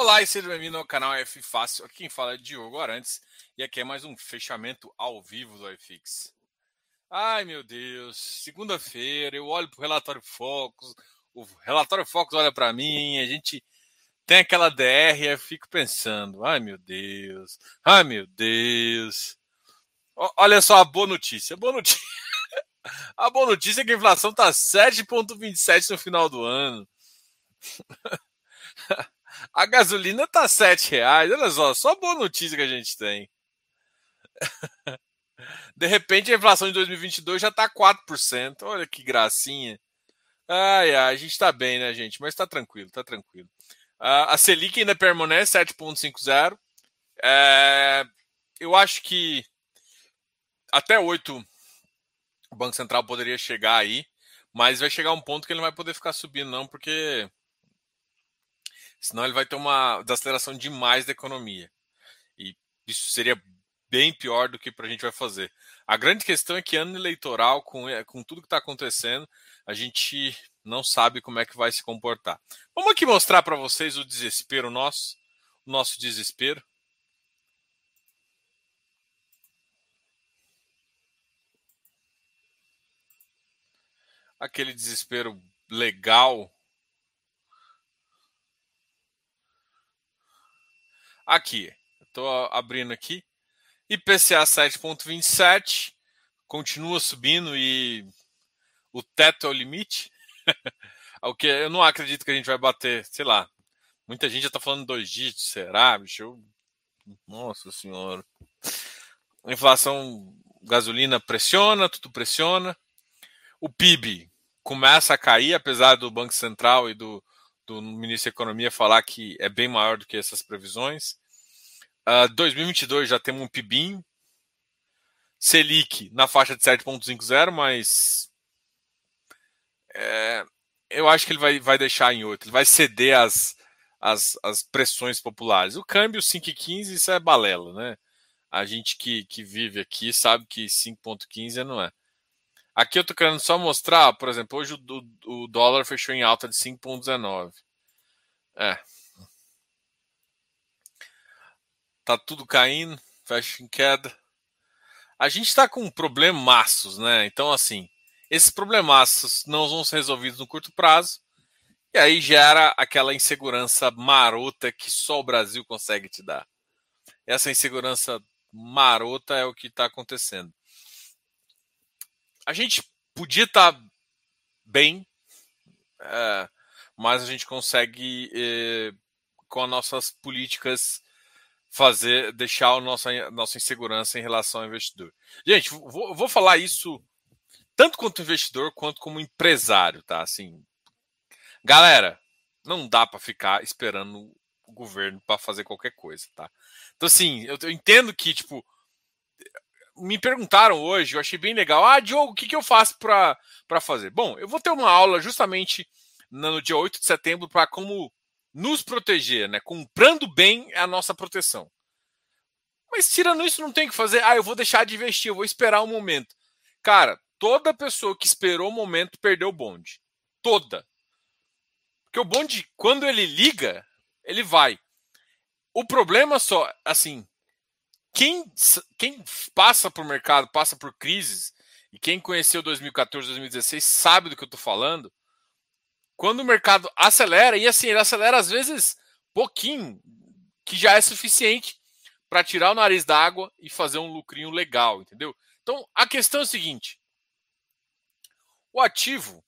Olá e seja bem-vindo ao canal F Fácil. Aqui quem fala é Diogo Arantes e aqui é mais um fechamento ao vivo do iFix. Ai meu Deus, segunda-feira eu olho para o relatório Focus, o relatório Focus olha para mim, a gente tem aquela DR e eu fico pensando, ai meu Deus, ai meu Deus. Olha só a boa notícia, boa notícia. A boa notícia é que a inflação está 7,27 no final do ano. A gasolina tá sete reais. Olha só, só boa notícia que a gente tem. De repente a inflação de 2022 já tá 4%. Olha que gracinha. Ai, ai, a gente tá bem, né, gente? Mas tá tranquilo, tá tranquilo. Uh, a Selic ainda permanece 7,50. É, eu acho que até 8 o Banco Central poderia chegar aí, mas vai chegar um ponto que ele não vai poder ficar subindo, não, porque Senão ele vai ter uma desaceleração demais da economia. E isso seria bem pior do que a gente vai fazer. A grande questão é que ano eleitoral, com, eh, com tudo que está acontecendo, a gente não sabe como é que vai se comportar. Vamos aqui mostrar para vocês o desespero nosso, o nosso desespero. Aquele desespero legal Aqui, estou abrindo aqui. IPCA 7,27 continua subindo e o teto é o limite. o que eu não acredito que a gente vai bater, sei lá. Muita gente já está falando dois dígitos, será, bicho? Eu... Nossa senhora. inflação, gasolina pressiona, tudo pressiona. O PIB começa a cair, apesar do Banco Central e do, do ministro da Economia falar que é bem maior do que essas previsões. Uh, ah, 2022 já temos um PIBIM. Selic na faixa de 7,50, mas é, eu acho que ele vai, vai deixar em 8. Ele vai ceder às, às pressões populares. O câmbio 5,15, isso é balela, né? A gente que, que vive aqui sabe que 5,15 não é. Aqui eu tô querendo só mostrar, por exemplo, hoje o, o dólar fechou em alta de 5,19. É. Tá tudo caindo, fecha em queda. A gente está com problemaços, né? Então, assim, esses problemaços não vão ser resolvidos no curto prazo. E aí gera aquela insegurança marota que só o Brasil consegue te dar. Essa insegurança marota é o que está acontecendo a gente podia estar tá bem, é, mas a gente consegue, é, com as nossas políticas, fazer, deixar a nossa, nossa insegurança em relação ao investidor. Gente, vou, vou falar isso tanto quanto investidor quanto como empresário, tá? Assim, galera, não dá para ficar esperando o governo para fazer qualquer coisa, tá? Então, assim, eu, eu entendo que, tipo, me perguntaram hoje, eu achei bem legal. Ah, Diogo, o que, que eu faço para fazer? Bom, eu vou ter uma aula justamente no dia 8 de setembro para como nos proteger, né? Comprando bem a nossa proteção. Mas tirando isso, não tem o que fazer. Ah, eu vou deixar de investir, eu vou esperar o um momento. Cara, toda pessoa que esperou o momento perdeu o bonde. Toda. Porque o bonde, quando ele liga, ele vai. O problema só, assim, quem, quem passa por mercado, passa por crises, e quem conheceu 2014, 2016 sabe do que eu estou falando. Quando o mercado acelera, e assim, ele acelera às vezes pouquinho, que já é suficiente para tirar o nariz d'água e fazer um lucrinho legal, entendeu? Então a questão é a seguinte: o ativo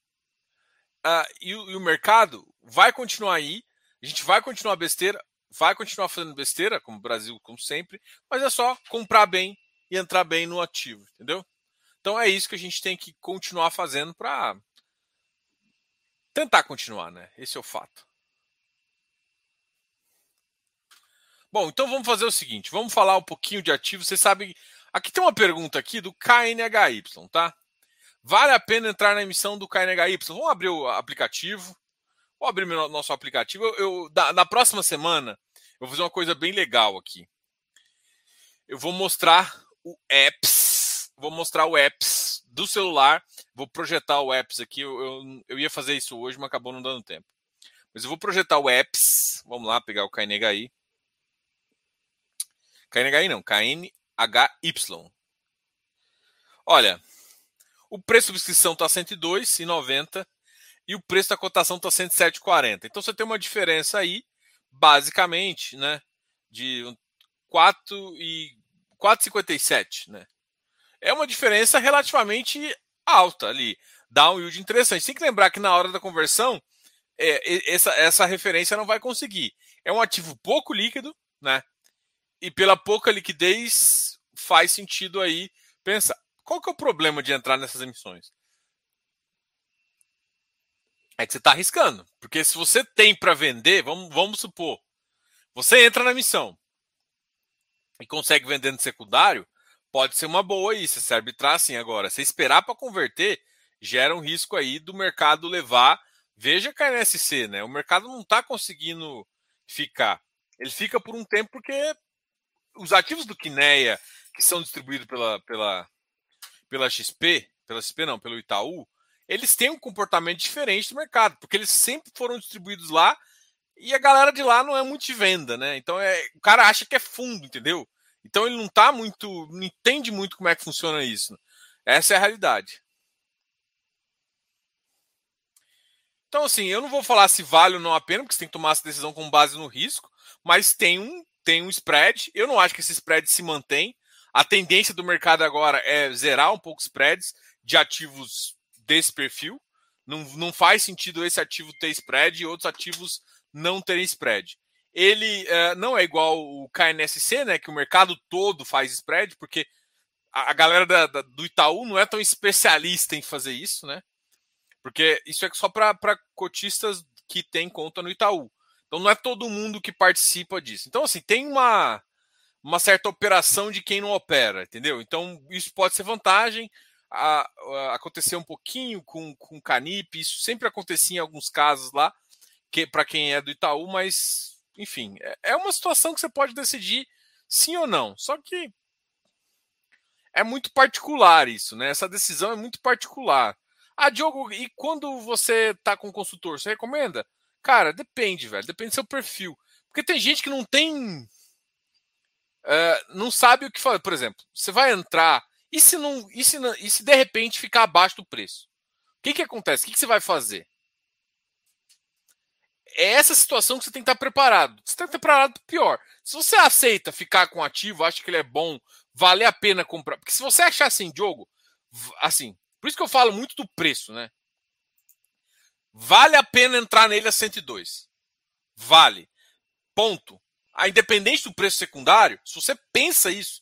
uh, e, o, e o mercado vai continuar aí, a gente vai continuar besteira, vai continuar fazendo besteira, como o Brasil, como sempre, mas é só comprar bem e entrar bem no ativo, entendeu? Então é isso que a gente tem que continuar fazendo para tentar continuar, né? Esse é o fato. Bom, então vamos fazer o seguinte, vamos falar um pouquinho de ativo. Você sabe, aqui tem uma pergunta aqui do KNHY, tá? Vale a pena entrar na emissão do KNHY? Vamos abrir o aplicativo. Vou abrir meu, nosso aplicativo. Eu, eu da, na próxima semana, eu vou fazer uma coisa bem legal aqui. Eu vou mostrar o apps. Vou mostrar o apps do celular. Vou projetar o apps aqui. Eu, eu, eu ia fazer isso hoje, mas acabou não dando tempo. Mas eu vou projetar o apps. Vamos lá pegar o KNHI. KNHI não, KNHY. Olha, o preço de subscrição está 102,90 e o preço da cotação está 107,40. Então você tem uma diferença aí, basicamente, né, de 4 e 4,57, né? É uma diferença relativamente alta ali. Dá um yield interessante. Tem que lembrar que na hora da conversão, é, essa, essa referência não vai conseguir. É um ativo pouco líquido, né? E pela pouca liquidez, faz sentido aí pensar. Qual que é o problema de entrar nessas emissões? É que você está arriscando. Porque se você tem para vender, vamos, vamos supor, você entra na missão e consegue vender no secundário, pode ser uma boa aí. Você se arbitrar assim agora. Se esperar para converter, gera um risco aí do mercado levar. Veja a NSC, né? O mercado não está conseguindo ficar. Ele fica por um tempo porque os ativos do Quineia, que são distribuídos pela, pela, pela XP, pela XP não, pelo Itaú, eles têm um comportamento diferente do mercado, porque eles sempre foram distribuídos lá e a galera de lá não é muito de venda, né? Então é, o cara acha que é fundo, entendeu? Então ele não tá muito, não entende muito como é que funciona isso. Essa é a realidade. Então, assim, eu não vou falar se vale ou não a pena, porque você tem que tomar essa decisão com base no risco, mas tem um, tem um spread. Eu não acho que esse spread se mantém. A tendência do mercado agora é zerar um pouco spreads de ativos desse perfil. Não, não faz sentido esse ativo ter spread e outros ativos não terem spread. Ele uh, não é igual o KNSC, né? Que o mercado todo faz spread, porque a, a galera da, da, do Itaú não é tão especialista em fazer isso, né? Porque isso é só para cotistas que têm conta no Itaú. Então não é todo mundo que participa disso. Então, assim, tem uma, uma certa operação de quem não opera, entendeu? Então, isso pode ser vantagem. A, a, aconteceu um pouquinho com, com o Canip, isso sempre acontecia em alguns casos lá que para quem é do Itaú, mas enfim, é, é uma situação que você pode decidir sim ou não. Só que é muito particular isso, né? Essa decisão é muito particular. Ah, Diogo, e quando você tá com consultor, você recomenda? Cara, depende, velho. Depende do seu perfil. Porque tem gente que não tem. Uh, não sabe o que fazer. Por exemplo, você vai entrar. E se não. E se, não, e se de repente ficar abaixo do preço? O que, que acontece? O que, que você vai fazer? é essa situação que você tem que estar preparado. Você tem que estar preparado para pior. Se você aceita ficar com ativo, acha que ele é bom, vale a pena comprar. Porque se você achar assim, Diogo, assim, por isso que eu falo muito do preço, né? Vale a pena entrar nele a 102. Vale. Ponto. A independente do preço secundário, se você pensa isso,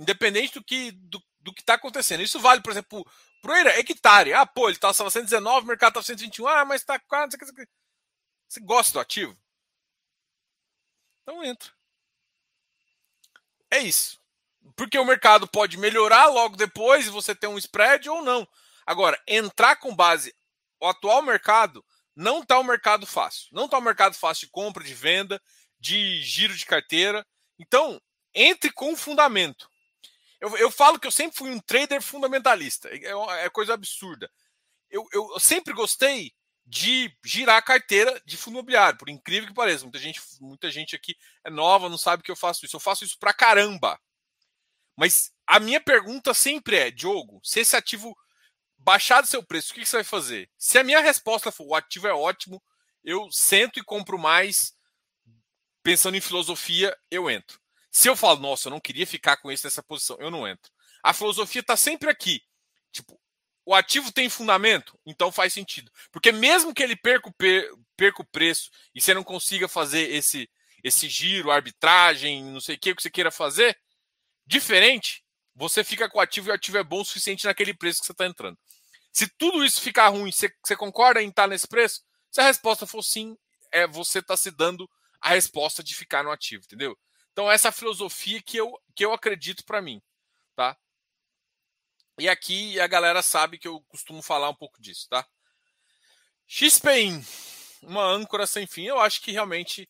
independente do que do, do que está acontecendo, isso vale, por exemplo, para o hectare. Ah, pô, ele estava 119, o mercado estava 121. Ah, mas está quase. Você gosta do ativo? Então entra. É isso. Porque o mercado pode melhorar logo depois e você ter um spread ou não. Agora, entrar com base o atual mercado não está um mercado fácil. Não está um mercado fácil de compra, de venda, de giro de carteira. Então, entre com fundamento. Eu, eu falo que eu sempre fui um trader fundamentalista. É, é coisa absurda. Eu, eu, sempre gostei de girar a carteira de fundo imobiliário, por incrível que pareça. Muita gente, muita gente aqui é nova, não sabe que eu faço isso. Eu faço isso pra caramba. Mas a minha pergunta sempre é, Diogo, se esse ativo baixar do seu preço, o que você vai fazer? Se a minha resposta for o ativo é ótimo, eu sento e compro mais, pensando em filosofia, eu entro. Se eu falo, nossa, eu não queria ficar com esse nessa posição, eu não entro. A filosofia está sempre aqui. Tipo, o ativo tem fundamento, então faz sentido. Porque mesmo que ele perca o, perca o preço e você não consiga fazer esse, esse giro, arbitragem, não sei o que, que você queira fazer, diferente, você fica com o ativo e o ativo é bom o suficiente naquele preço que você está entrando. Se tudo isso ficar ruim, você, você concorda em estar nesse preço? Se a resposta for sim, é você está se dando a resposta de ficar no ativo, entendeu? Então essa é a filosofia que eu, que eu acredito para mim, tá? E aqui a galera sabe que eu costumo falar um pouco disso, tá? XPIN, uma âncora sem fim. Eu acho que realmente,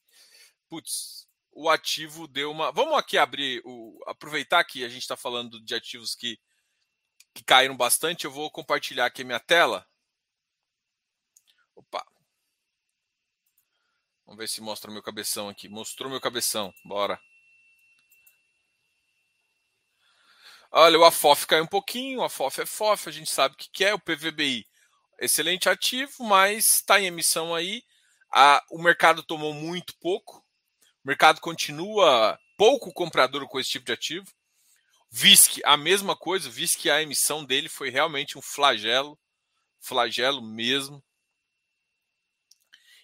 putz, o ativo deu uma. Vamos aqui abrir, o... aproveitar que a gente está falando de ativos que, que caíram bastante. Eu vou compartilhar aqui a minha tela. Opa. Vamos ver se mostra meu cabeção aqui. Mostrou meu cabeção. Bora. Olha, o AFOF caiu um pouquinho. O AFOF é FOF, a gente sabe o que é. O PVBI, excelente ativo, mas está em emissão aí. A, o mercado tomou muito pouco. O mercado continua pouco comprador com esse tipo de ativo. VISC, a mesma coisa. VISC, a emissão dele foi realmente um flagelo. Flagelo mesmo.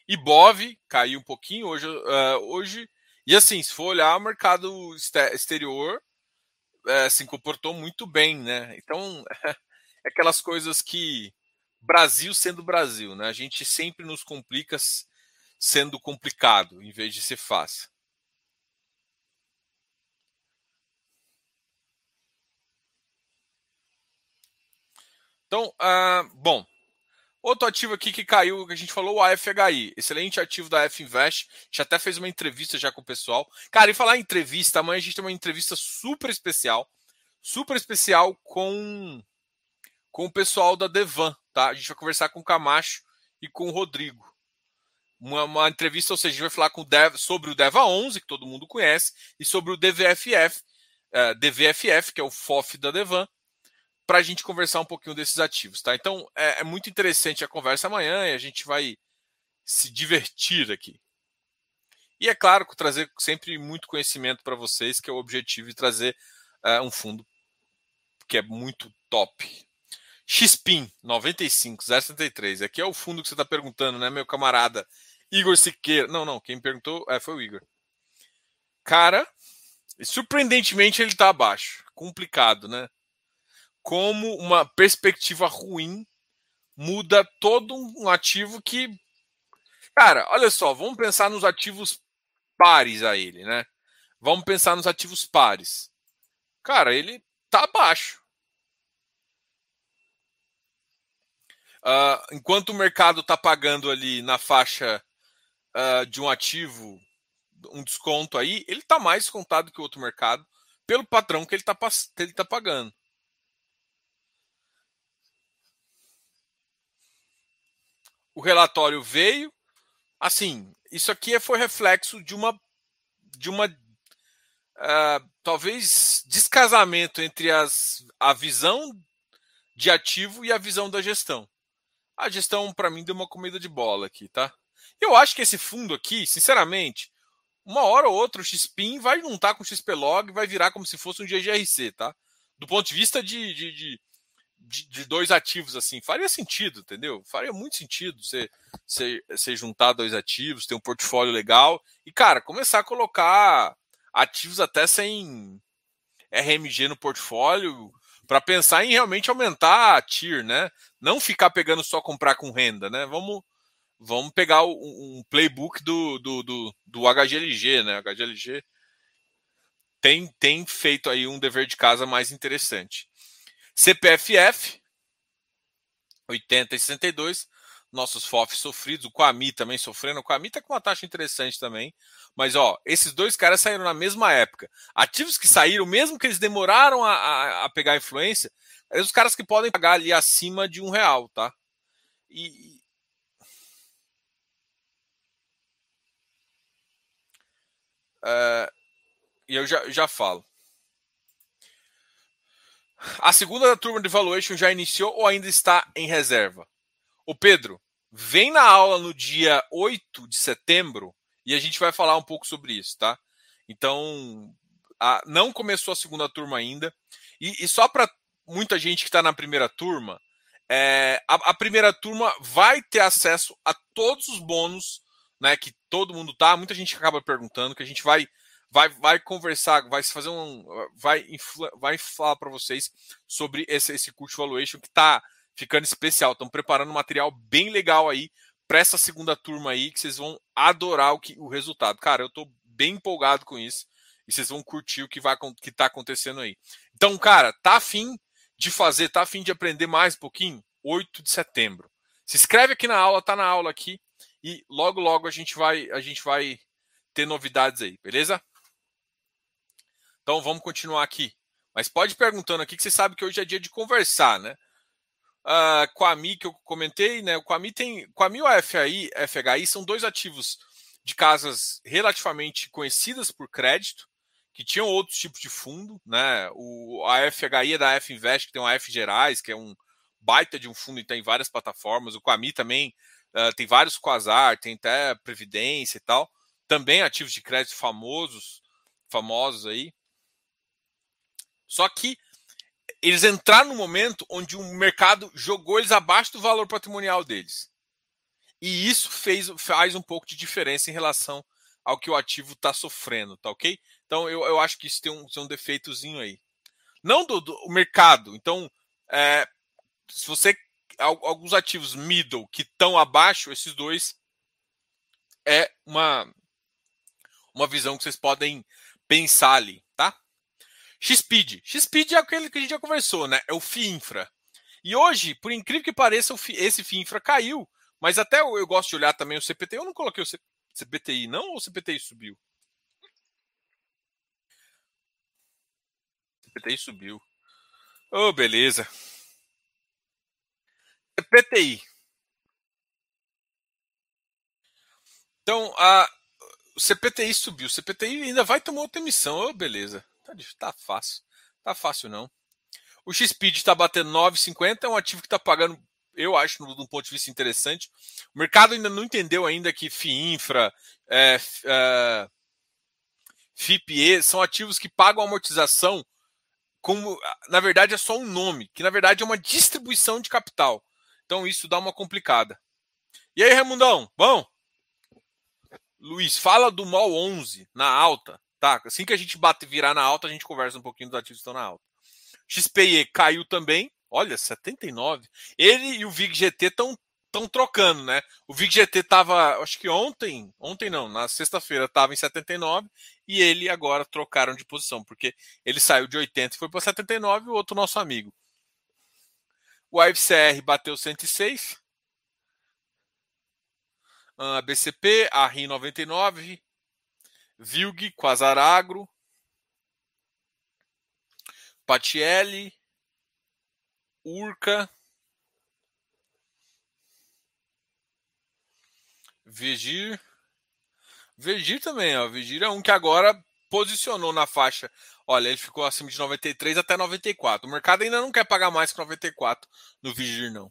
E Bov caiu um pouquinho hoje, uh, hoje. E assim, se for olhar, o mercado exterior uh, se comportou muito bem, né? Então, é aquelas coisas que Brasil sendo Brasil, né? A gente sempre nos complica sendo complicado em vez de ser fácil. Então, uh, bom, Outro ativo aqui que caiu, que a gente falou, o AFHI. Excelente ativo da F Invest. A gente até fez uma entrevista já com o pessoal. Cara, e falar em entrevista, amanhã a gente tem uma entrevista super especial. Super especial com, com o pessoal da Devan, tá? A gente vai conversar com o Camacho e com o Rodrigo. Uma, uma entrevista, ou seja, a gente vai falar com o Dev, sobre o DEVA 11, que todo mundo conhece, e sobre o DVFF, DVFF, que é o FOF da Devan, para a gente conversar um pouquinho desses ativos, tá? Então é, é, muito interessante a conversa amanhã e a gente vai se divertir aqui. E é claro que trazer sempre muito conhecimento para vocês, que é o objetivo de trazer uh, um fundo que é muito top. XPIN 95073. Aqui é o fundo que você está perguntando, né, meu camarada Igor Siqueira. Não, não, quem perguntou é, foi o Igor. Cara, surpreendentemente ele está abaixo. Complicado, né? Como uma perspectiva ruim muda todo um ativo que. Cara, olha só, vamos pensar nos ativos pares a ele, né? Vamos pensar nos ativos pares. Cara, ele tá abaixo. Uh, enquanto o mercado está pagando ali na faixa uh, de um ativo um desconto aí, ele está mais contado que o outro mercado pelo padrão que ele está tá pagando. O relatório veio. Assim, isso aqui foi reflexo de uma de uma uh, talvez descasamento entre as, a visão de ativo e a visão da gestão. A gestão, para mim, deu uma comida de bola aqui, tá? Eu acho que esse fundo aqui, sinceramente, uma hora ou outra o XPIN vai juntar com o XPlog, vai virar como se fosse um GGRC, tá? Do ponto de vista de, de, de de, de, dois ativos assim, faria sentido, entendeu? Faria muito sentido você, você, você juntar dois ativos, ter um portfólio legal e, cara, começar a colocar ativos até sem RMG no portfólio para pensar em realmente aumentar a TIR, né? Não ficar pegando só comprar com renda, né? Vamos, vamos pegar um playbook do, do, do, do HGLG, né? HGLG tem, tem feito aí um dever de casa mais interessante. CPFF, 80 e 62. Nossos FOFs sofridos, o Quami também sofrendo. O Quami tá com uma taxa interessante também. Mas, ó, esses dois caras saíram na mesma época. Ativos que saíram, mesmo que eles demoraram a, a, a pegar influência, é os caras que podem pagar ali acima de um real, tá? E. Uh, e eu já, já falo. A segunda turma de evaluation já iniciou ou ainda está em reserva? O Pedro, vem na aula no dia 8 de setembro e a gente vai falar um pouco sobre isso, tá? Então, a, não começou a segunda turma ainda. E, e só para muita gente que está na primeira turma, é, a, a, primeira turma vai ter acesso a todos os bônus né, que todo mundo tá. Muita gente acaba perguntando, que a gente vai vai, vai conversar, vai fazer um. Vai, vai falar para vocês sobre esse, esse curso valuation que está ficando especial. Estão preparando um material bem legal aí para essa segunda turma aí, que vocês vão adorar o, que, o resultado. Cara, eu estou bem empolgado com isso. E vocês vão curtir o que vai que tá acontecendo aí. Então, cara, tá afim de fazer, tá afim de aprender mais um pouquinho? 8 de setembro. Se inscreve aqui na aula, tá na aula aqui e logo logo a gente vai a gente vai ter novidades aí, beleza? Então vamos continuar aqui. Mas pode ir perguntando aqui que você sabe que hoje é dia de conversar, né? Uh, Mi que eu comentei, né? O Mi tem. Mi e o FAI, FHI são dois ativos de casas relativamente conhecidas por crédito, que tinham outros tipos de fundo, né? O, a FHI é da F Invest, que tem uma F Gerais, que é um baita de um fundo e tem várias plataformas. O Quami também uh, tem vários Quasar, tem até Previdência e tal. Também ativos de crédito famosos, famosos aí. Só que eles entraram no momento onde o mercado jogou eles abaixo do valor patrimonial deles. E isso fez, faz um pouco de diferença em relação ao que o ativo está sofrendo, tá ok? Então eu, eu acho que isso tem um, tem um defeitozinho aí. Não do, do mercado. Então, é, se você. Alguns ativos middle que estão abaixo, esses dois é uma, uma visão que vocês podem pensar ali, XPeed. XPeed é aquele que a gente já conversou, né? É o FIINFRA. E hoje, por incrível que pareça, esse FIINFRA caiu, mas até eu, gosto de olhar também o CPTI. Eu não coloquei o CPTI, não? Ou o CPTI subiu? CPTI subiu. Oh, beleza. CPTI. Então, a, o CPTI subiu. O CPTI ainda vai tomar outra emissão. Oh, beleza. Tá, tá fácil. Tá fácil, não. O XPID está batendo 9,50. É um ativo que está pagando, eu acho, de um ponto de vista interessante. O mercado ainda não entendeu ainda que FIINFRA, é, é, FIPE são ativos que pagam amortização como, na verdade, é só um nome, que na verdade é uma distribuição de capital. Então isso dá uma complicada. E aí, Ramundão, bom? Luiz, fala do MOL 11 na alta. Tá, assim que a gente bate virar na alta, a gente conversa um pouquinho dos ativos que estão na alta. XPE caiu também, olha, 79. Ele e o VIG GT estão estão trocando, né? O VIG GT tava, acho que ontem, ontem não, na sexta-feira estava em 79 e ele agora trocaram de posição, porque ele saiu de 80 e foi para 79 e o outro nosso amigo. O AFCR bateu 106. A BCP, a RI 99, Vilg, Quasaragro, Patielli, Urca, Vigir. Vigir também, ó. Vigir é um que agora posicionou na faixa. Olha, ele ficou acima de 93 até 94. O mercado ainda não quer pagar mais que 94 no Vigir, não.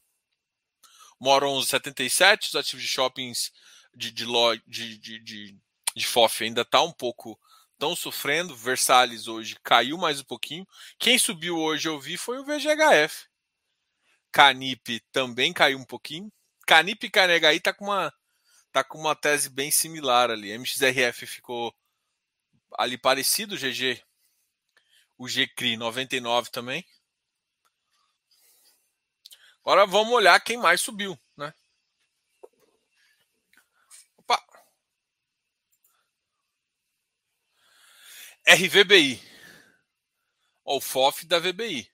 Moro 1177, os ativos de shoppings de, de, de, de, de, FOF ainda tá um pouco estão sofrendo. Versalhes hoje caiu mais um pouquinho. Quem subiu hoje eu vi foi o VGHF. Canip também caiu um pouquinho. Canip e Canegaí tá com uma tá com uma tese bem similar ali. MXRF ficou ali parecido, GG. O GCRI 99 também. Agora vamos olhar quem mais subiu, né? Opa. RVBI. o FOF da VBI.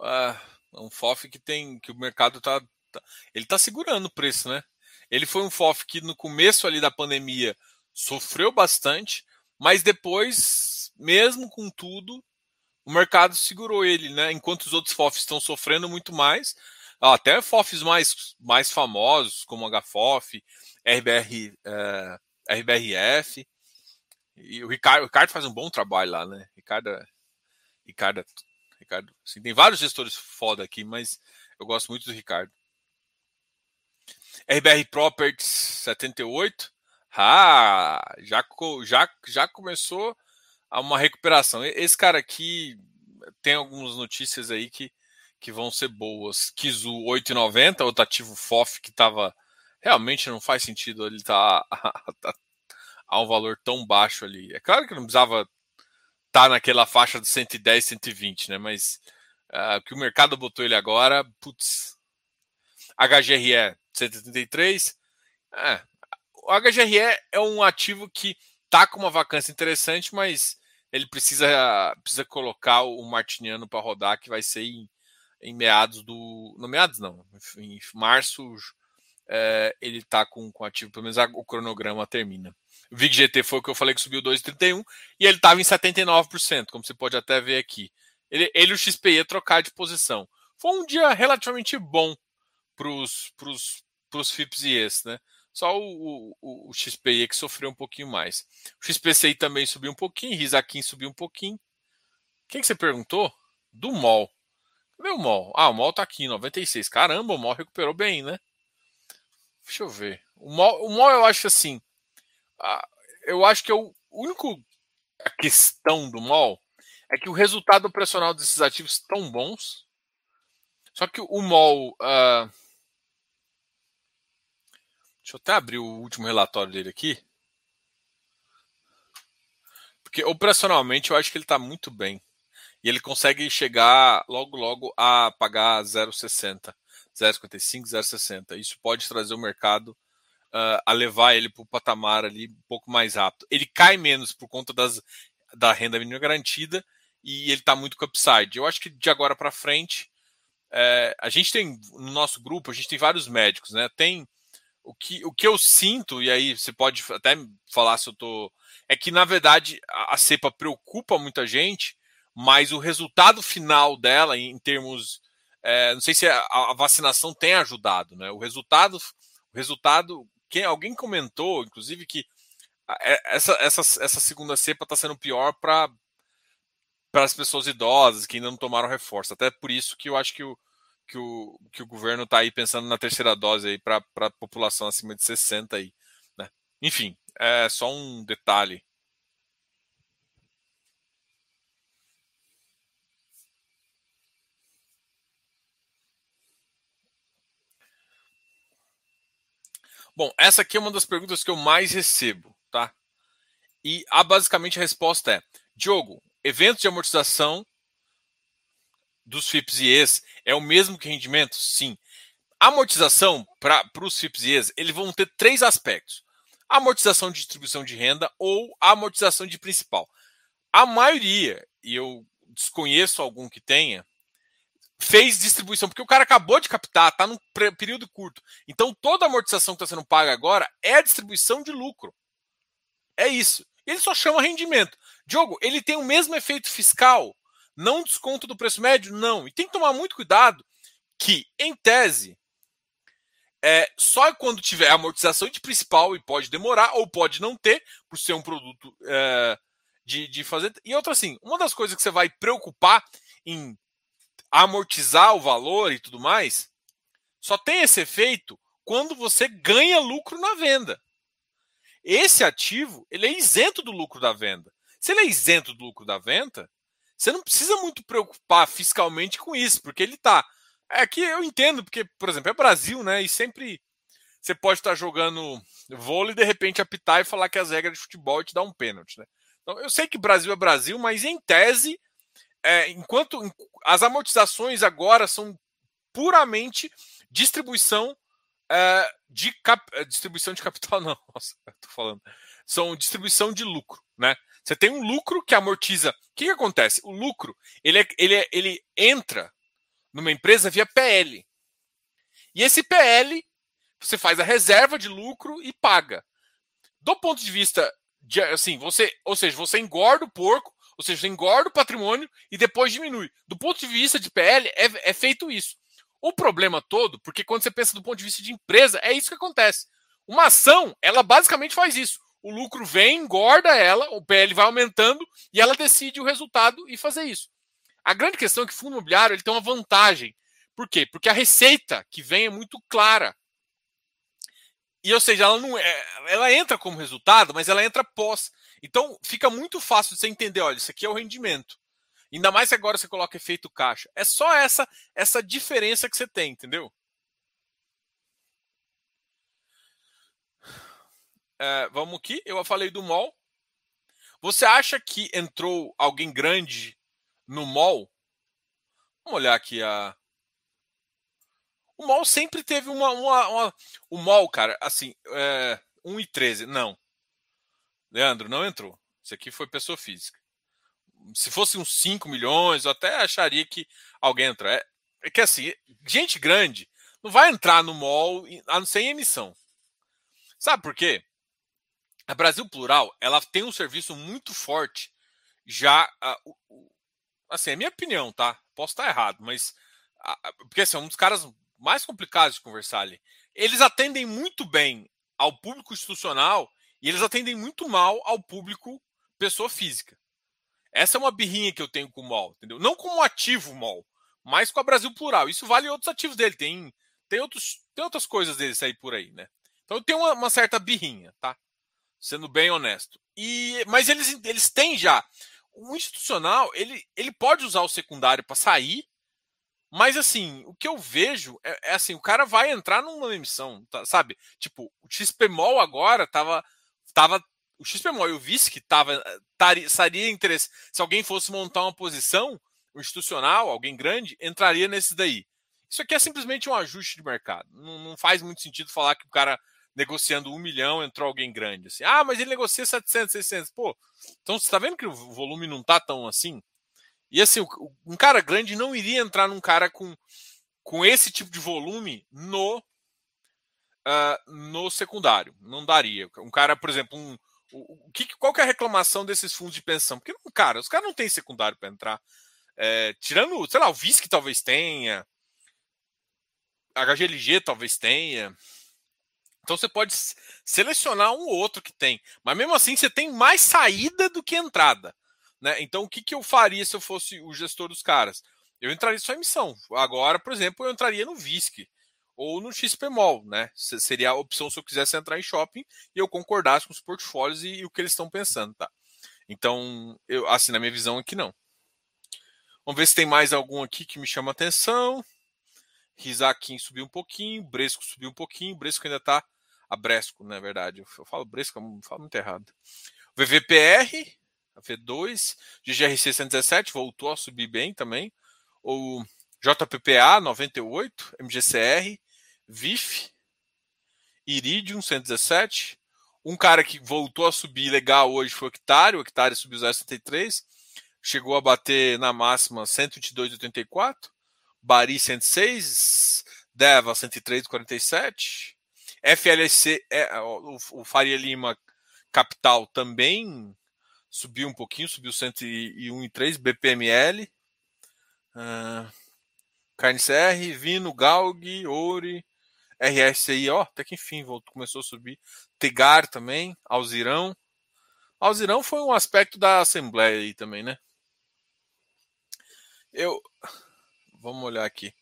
Ah, um FOF que tem que o mercado tá, tá ele tá segurando o preço, né? Ele foi um FOF que no começo ali da pandemia sofreu bastante, mas depois, mesmo com tudo, o mercado segurou ele, né? Enquanto os outros FOFs estão sofrendo muito mais, até FOFs mais, mais famosos, como HFOF, RBR, é, RBRF. E o Ricardo, o Ricardo faz um bom trabalho lá, né? Ricardo, Ricardo, Ricardo assim, tem vários gestores foda aqui, mas eu gosto muito do Ricardo. RBR Properties 78. Ah, já, já, já começou uma recuperação. Esse cara aqui tem algumas notícias aí que, que vão ser boas. Kizu 8,90, outro ativo FOF que estava. Realmente não faz sentido ele estar tá, tá, a um valor tão baixo ali. É claro que não precisava estar tá naquela faixa de 110, 120, né? Mas uh, que o mercado botou ele agora, putz. HGRE 133. É, o HGRE é um ativo que tá com uma vacância interessante, mas ele precisa, precisa colocar o Martiniano para rodar, que vai ser em, em, meados do. No meados não, em março é, ele tá com, com ativo, pelo menos o cronograma termina. O VIG-GT foi o que eu falei que subiu 2,31 e ele estava em 79%, como você pode até ver aqui. Ele, ele o XPE trocar de posição. Foi um dia relativamente bom para os para os FIPS e ES, né? Só o, o, o XPI que sofreu um pouquinho mais. O XPCI também subiu um pouquinho, Risaquim subiu um pouquinho. Quem que você perguntou? Do MOL. Cadê o MOL? Ah, o MOL tá aqui, 96. Caramba, o MOL recuperou bem, né? Deixa eu ver. O MOL, o MOL eu acho assim. Eu acho que é o único a questão do MOL é que o resultado operacional desses ativos estão bons. Só que o MOL. Uh, deixa eu até abrir o último relatório dele aqui. Porque operacionalmente eu acho que ele está muito bem. E ele consegue chegar logo, logo a pagar 0,60, 0,55, 0,60. Isso pode trazer o mercado uh, a levar ele para o patamar ali um pouco mais rápido. Ele cai menos por conta das, da renda mínima garantida e ele está muito com upside. Eu acho que de agora para frente, é, a gente tem no nosso grupo, a gente tem vários médicos, né? Tem o que, o que eu sinto, e aí você pode até falar se eu tô. É que, na verdade, a, cepa preocupa muita gente, mas o resultado final dela, em termos. É, não sei se a, a, vacinação tem ajudado, né? O resultado, o resultado. Quem, alguém comentou, inclusive, que é, essa, essa, essa segunda cepa está sendo pior para as pessoas idosas que ainda não tomaram reforço. Até por isso que eu acho que o, que o, que o governo está aí pensando na terceira dose aí para a população acima de 60 aí. Né? Enfim, é só um detalhe Bom, essa aqui é uma das perguntas que eu mais recebo, tá? E a basicamente a resposta é: Diogo, eventos de amortização dos FIPS e ES é o mesmo que rendimento? Sim. Amortização para os FIPS e ES, eles vão ter três aspectos: amortização de distribuição de renda ou amortização de principal. A maioria, e eu desconheço algum que tenha, fez distribuição, porque o cara acabou de captar, está num período curto. Então toda a amortização que está sendo paga agora é distribuição de lucro. É isso. Ele só chama rendimento. Diogo, ele tem o mesmo efeito fiscal? Não desconto do preço médio? Não. E tem que tomar muito cuidado que, em tese, é, só quando tiver amortização de principal, e pode demorar, ou pode não ter, por ser um produto é, de, de fazer. E outra assim, uma das coisas que você vai preocupar em amortizar o valor e tudo mais, só tem esse efeito quando você ganha lucro na venda. Esse ativo, ele é isento do lucro da venda. Se ele é isento do lucro da venda, você não precisa muito preocupar fiscalmente com isso, porque ele está. É que eu entendo, porque, por exemplo, é Brasil, né? E sempre você pode estar jogando vôlei e de repente apitar e falar que as regras de futebol te dá um pênalti, né? Então, eu sei que Brasil é Brasil, mas em tese é, enquanto as amortizações agora são puramente distribuição é, de cap, é, distribuição de capital, não, nossa, tô falando. São distribuição de lucro, né? Você tem um lucro que amortiza. O que, que acontece? O lucro ele, é, ele, é, ele entra numa empresa via PL. E esse PL você faz a reserva de lucro e paga. Do ponto de vista de, assim, você, ou seja, você engorda o porco ou seja, você engorda o patrimônio e depois diminui. Do ponto de vista de PL, é, é feito isso. O problema todo, porque quando você pensa do ponto de vista de empresa, é isso que acontece. Uma ação, ela basicamente faz isso. O lucro vem, engorda ela, o PL vai aumentando e ela decide o resultado e fazer isso. A grande questão é que o fundo imobiliário ele tem uma vantagem. Por quê? Porque a receita que vem é muito clara. E, ou seja, ela não é, ela entra como resultado, mas ela entra pós. Então, fica muito fácil de você entender, olha, isso aqui é o rendimento. Ainda mais se agora você coloca efeito caixa. É só essa essa diferença que você tem, entendeu? É, vamos aqui, eu falei do mall. Você acha que entrou alguém grande no mall? Vamos olhar aqui a. O mall sempre teve uma. uma, uma... O mall, cara, assim, é... 1,13. Não. Leandro, não entrou. Isso aqui foi pessoa física. Se fosse uns 5 milhões, eu até acharia que alguém entra. É, é que assim, gente grande não vai entrar no mall a não ser em emissão. Sabe por quê? A Brasil Plural, ela tem um serviço muito forte já. assim, é minha opinião, tá? Posso estar errado, mas. porque assim, é um dos caras mais complicados de conversar ali. Eles atendem muito bem ao público institucional e eles atendem muito mal ao público pessoa física. Essa é uma birrinha que eu tenho com o MOL, entendeu? Não como ativo MOL, mas com a Brasil Plural. Isso vale outros ativos dele. Tem, tem, outros, tem outras coisas deles aí por aí, né? Então tem uma, uma certa birrinha, tá? Sendo bem honesto. E, mas eles, eles têm já. O institucional, ele, ele pode usar o secundário para sair, mas assim, o que eu vejo é, é, assim, o cara vai entrar numa emissão, tá, sabe? Tipo, o XPMOL agora tava, tava o XPMOL e o VISC tava, taria, seria interesse. Se alguém fosse montar uma posição institucional, alguém grande, entraria nesse daí. Isso aqui é simplesmente um ajuste de mercado. Não, não faz muito sentido falar que o cara negociando um milhão entrou alguém grande. Assim, ah, mas ele negocia 700, 600. Pô, então você está vendo que o volume não tá tão assim? E assim, um cara grande não iria entrar num cara com, com esse tipo de volume no uh, no secundário. Não daria. Um cara, por exemplo, um, o, que, qual que é a reclamação desses fundos de pensão? Porque, cara, os caras não têm secundário para entrar. É, tirando, sei lá, o VISC talvez tenha, HGLG talvez tenha. Então você pode selecionar um ou outro que tem. Mas mesmo assim você tem mais saída do que entrada. Né? Então o que, que eu faria se eu fosse o gestor dos caras? Eu entraria só em emissão. Agora, por exemplo, eu entraria no VISC ou no XPMOL, né? Seria a opção se eu quisesse entrar em shopping e eu concordasse com os portfólios e, e o que eles estão pensando, tá? Então, eu, assim, na minha visão aqui não. Vamos ver se tem mais algum aqui que me chama atenção. Risaquim subiu um pouquinho, Bresco subiu um pouquinho, Bresco ainda está a Bresco, na é verdade. Eu falo Bresco, eu falo muito errado. VVPR, a V2, GGRC 117 voltou a subir bem também. O JPPA 98, MGCR, VIF, Iridium 117. Um cara que voltou a subir legal hoje foi o Hectare, o Hectare subiu 0,63, chegou a bater na máxima 122,84. Bari 106, Deva 103,47. FLC, é, o, o Faria Lima Capital também subiu um pouquinho, subiu 101,3, BPML. Uh, Carne CR, Vino, Galg, Ouri, RSI, ó, até que enfim voltou, começou a subir. Tegar também, Alzirão. Alzirão foi um aspecto da Assembleia aí também, né? Eu. Vamos olhar aqui.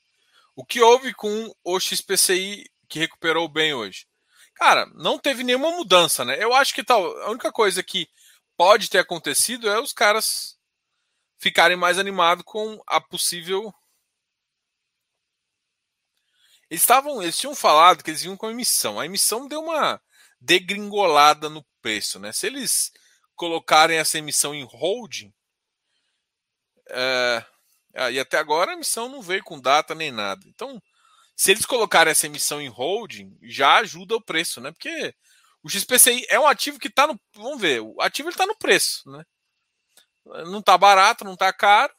O que houve com o XPCI que recuperou bem hoje? Cara, não teve nenhuma mudança, né? Eu acho que tal. A única coisa que pode ter acontecido é os caras ficarem mais animados com a possível eles estavam, eles tinham falado que eles iam com a emissão. A emissão deu uma degringolada no preço, né? Se eles colocarem essa emissão em holding, é, e até agora a emissão não veio com data nem nada. Então, se eles colocarem essa emissão em holding, já ajuda o preço, né? Porque o XPCI é um ativo que está no. Vamos ver, o ativo está no preço, né? Não está barato, não está caro.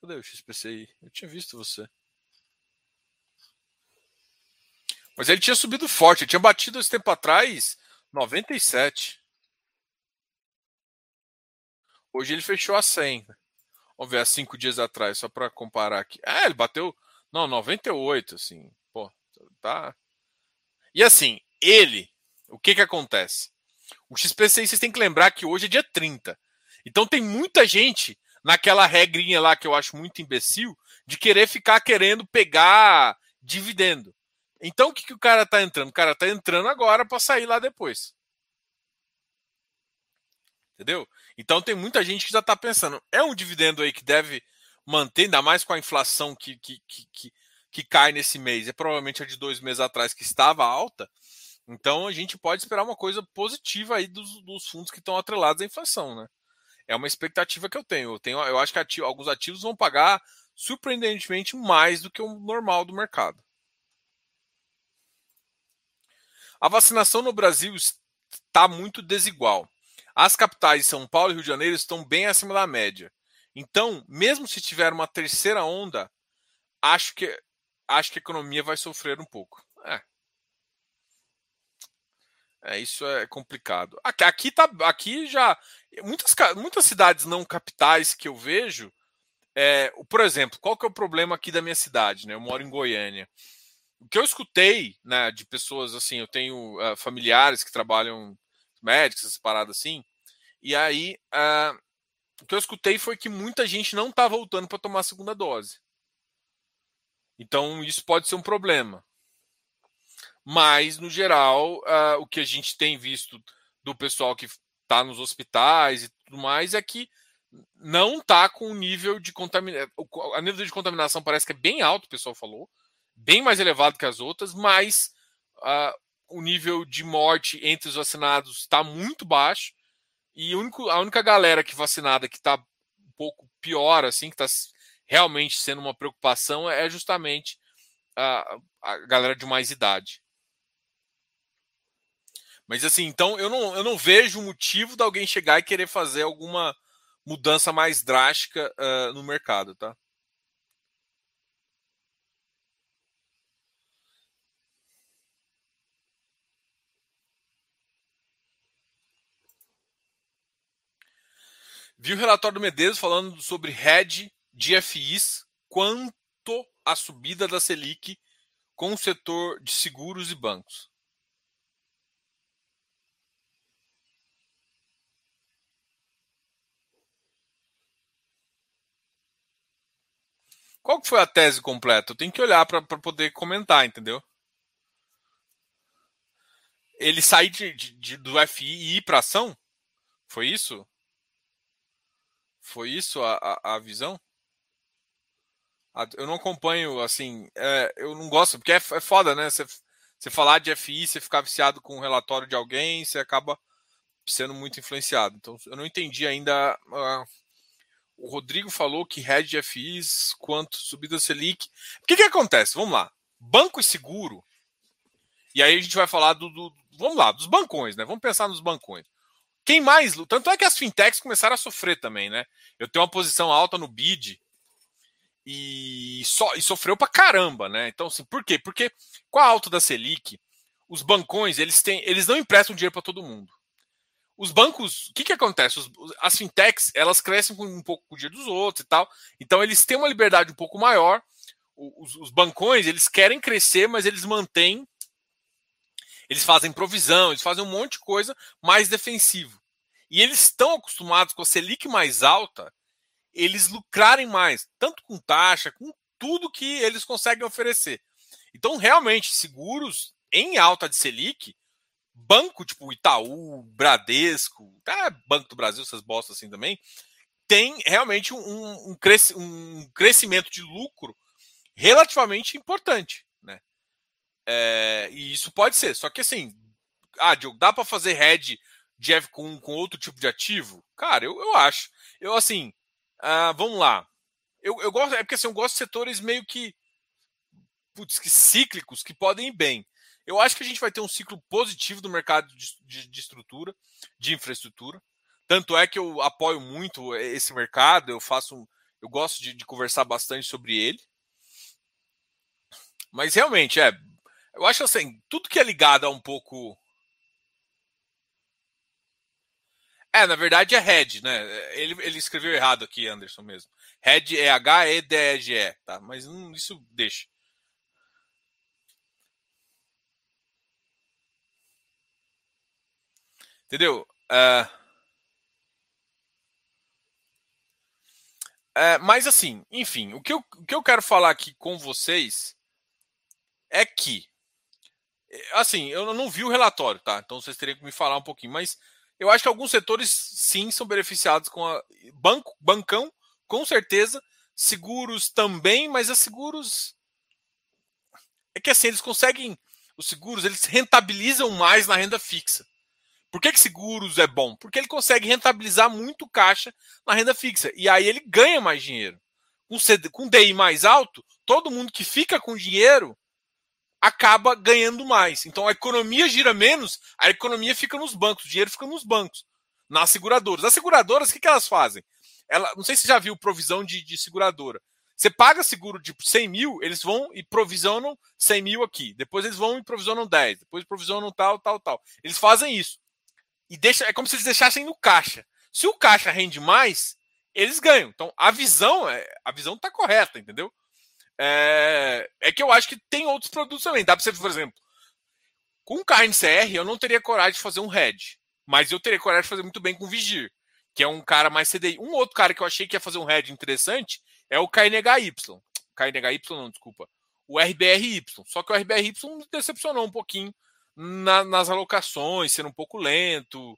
Cadê o XPCI? Eu tinha visto você. Mas ele tinha subido forte, ele tinha batido esse tempo atrás 97. Hoje ele fechou a 100. Vamos ver, há cinco dias atrás, só para comparar aqui. É, ele bateu. Não, 98, assim. Pô, tá. E assim, ele, o que que acontece? O XP6 vocês têm que lembrar que hoje é dia 30. Então tem muita gente naquela regrinha lá que eu acho muito imbecil de querer ficar querendo pegar dividendo. Então o que, que o cara tá entrando? O cara tá entrando agora para sair lá depois. Entendeu? Então tem muita gente que já está pensando, é um dividendo aí que deve manter, ainda mais com a inflação que, que, que, que, que cai nesse mês, é provavelmente a de dois meses atrás que estava alta. Então a gente pode esperar uma coisa positiva aí dos, dos fundos que estão atrelados à inflação, né? É uma expectativa que eu tenho. Eu, tenho, eu acho que ativo, alguns ativos vão pagar surpreendentemente mais do que o normal do mercado. A vacinação no Brasil está muito desigual. As capitais São Paulo e Rio de Janeiro estão bem acima da média. Então, mesmo se tiver uma terceira onda, acho que acho que a economia vai sofrer um pouco. É. É, isso é complicado. Aqui, aqui, tá, aqui já. Muitas, muitas cidades não capitais que eu vejo. É, por exemplo, qual que é o problema aqui da minha cidade? Né? Eu moro em Goiânia. O que eu escutei né, de pessoas assim, eu tenho uh, familiares que trabalham médicos, essas paradas assim, e aí uh, o que eu escutei foi que muita gente não está voltando para tomar a segunda dose. Então isso pode ser um problema. Mas, no geral, uh, o que a gente tem visto do pessoal que está nos hospitais e tudo mais é que não está com o nível de contaminação. A nível de contaminação parece que é bem alto, o pessoal falou, bem mais elevado que as outras, mas uh, o nível de morte entre os vacinados está muito baixo. E único, a única galera que vacinada que está um pouco pior, assim, que está realmente sendo uma preocupação, é justamente a, a galera de mais idade. Mas assim, então eu não, eu não vejo motivo de alguém chegar e querer fazer alguma mudança mais drástica uh, no mercado, tá? Vi o relatório do Medeiros falando sobre hedge de FIs quanto à subida da Selic com o setor de seguros e bancos. Qual que foi a tese completa? Eu tenho que olhar para poder comentar, entendeu? Ele sair de, de, do FI e ir para ação? Foi isso? Foi isso a, a, a visão? Eu não acompanho, assim, é, eu não gosto, porque é, é foda, né? Você, você falar de FI, você ficar viciado com o relatório de alguém, você acaba sendo muito influenciado. Então, eu não entendi ainda uh, o Rodrigo falou que hedge FIs quanto subida Selic. O que, que acontece? Vamos lá. Banco e seguro. E aí a gente vai falar do, do, Vamos lá, dos bancões, né? Vamos pensar nos bancões. Quem mais. Tanto é que as fintechs começaram a sofrer também, né? Eu tenho uma posição alta no BID e, so, e sofreu pra caramba, né? Então, assim, por quê? Porque com a alta da Selic, os bancões, eles têm, eles não emprestam dinheiro para todo mundo os bancos, o que, que acontece? Os, as fintechs, elas crescem com um pouco com o dia dos outros e tal. Então, eles têm uma liberdade um pouco maior. Os, os bancões, eles querem crescer, mas eles mantêm. Eles fazem provisão, eles fazem um monte de coisa mais defensivo. E eles estão acostumados com a Selic mais alta, eles lucrarem mais, tanto com taxa, com tudo que eles conseguem oferecer. Então, realmente, seguros em alta de Selic, banco tipo Itaú, Bradesco, tá, Banco do Brasil, essas bostas assim também, tem realmente um, um, um crescimento de lucro relativamente importante? É, e isso pode ser, só que assim, ah, Diogo, dá para fazer hedge Jeff com, com outro tipo de ativo? Cara, eu, eu acho. Eu assim, ah, vamos lá. Eu, eu gosto, é porque assim, eu gosto de setores meio que, putz, que cíclicos que podem ir bem. Eu acho que a gente vai ter um ciclo positivo do mercado de, de, de estrutura, de infraestrutura. Tanto é que eu apoio muito esse mercado, eu faço, eu gosto de, de conversar bastante sobre ele. Mas realmente, é, eu acho assim, tudo que é ligado a um pouco É, na verdade é Red, né? Ele, ele escreveu errado aqui, Anderson mesmo. Red é H-E-D-E-G-E, tá? Mas hum, isso deixa. Entendeu? Uh, uh, mas assim, enfim, o que, eu, o que eu quero falar aqui com vocês é que, assim, eu não vi o relatório, tá? Então vocês teriam que me falar um pouquinho, mas eu acho que alguns setores sim são beneficiados com a banco, bancão, com certeza, seguros também, mas os seguros é que assim eles conseguem os seguros eles rentabilizam mais na renda fixa. Por que, que seguros é bom? Porque ele consegue rentabilizar muito caixa na renda fixa. E aí ele ganha mais dinheiro. Com, CD, com DI mais alto, todo mundo que fica com dinheiro acaba ganhando mais. Então a economia gira menos, a economia fica nos bancos, o dinheiro fica nos bancos, nas seguradoras. As seguradoras, o que, que elas fazem? Ela, não sei se você já viu provisão de, de seguradora. Você paga seguro de 100 mil, eles vão e provisionam 100 mil aqui. Depois eles vão e provisionam 10. Depois provisionam tal, tal, tal. Eles fazem isso e deixa, é como se eles deixassem no caixa. Se o caixa rende mais, eles ganham. Então a visão é, a visão está correta, entendeu? É, é que eu acho que tem outros produtos também. Dá para você, por exemplo, com carne CR, eu não teria coragem de fazer um head, mas eu teria coragem de fazer muito bem com Vigir, que é um cara mais CDI. Um outro cara que eu achei que ia fazer um head interessante é o KNHY. KNHY não, desculpa. O RBRY. Só que o RBRY me decepcionou um pouquinho na, nas alocações, sendo um pouco lento.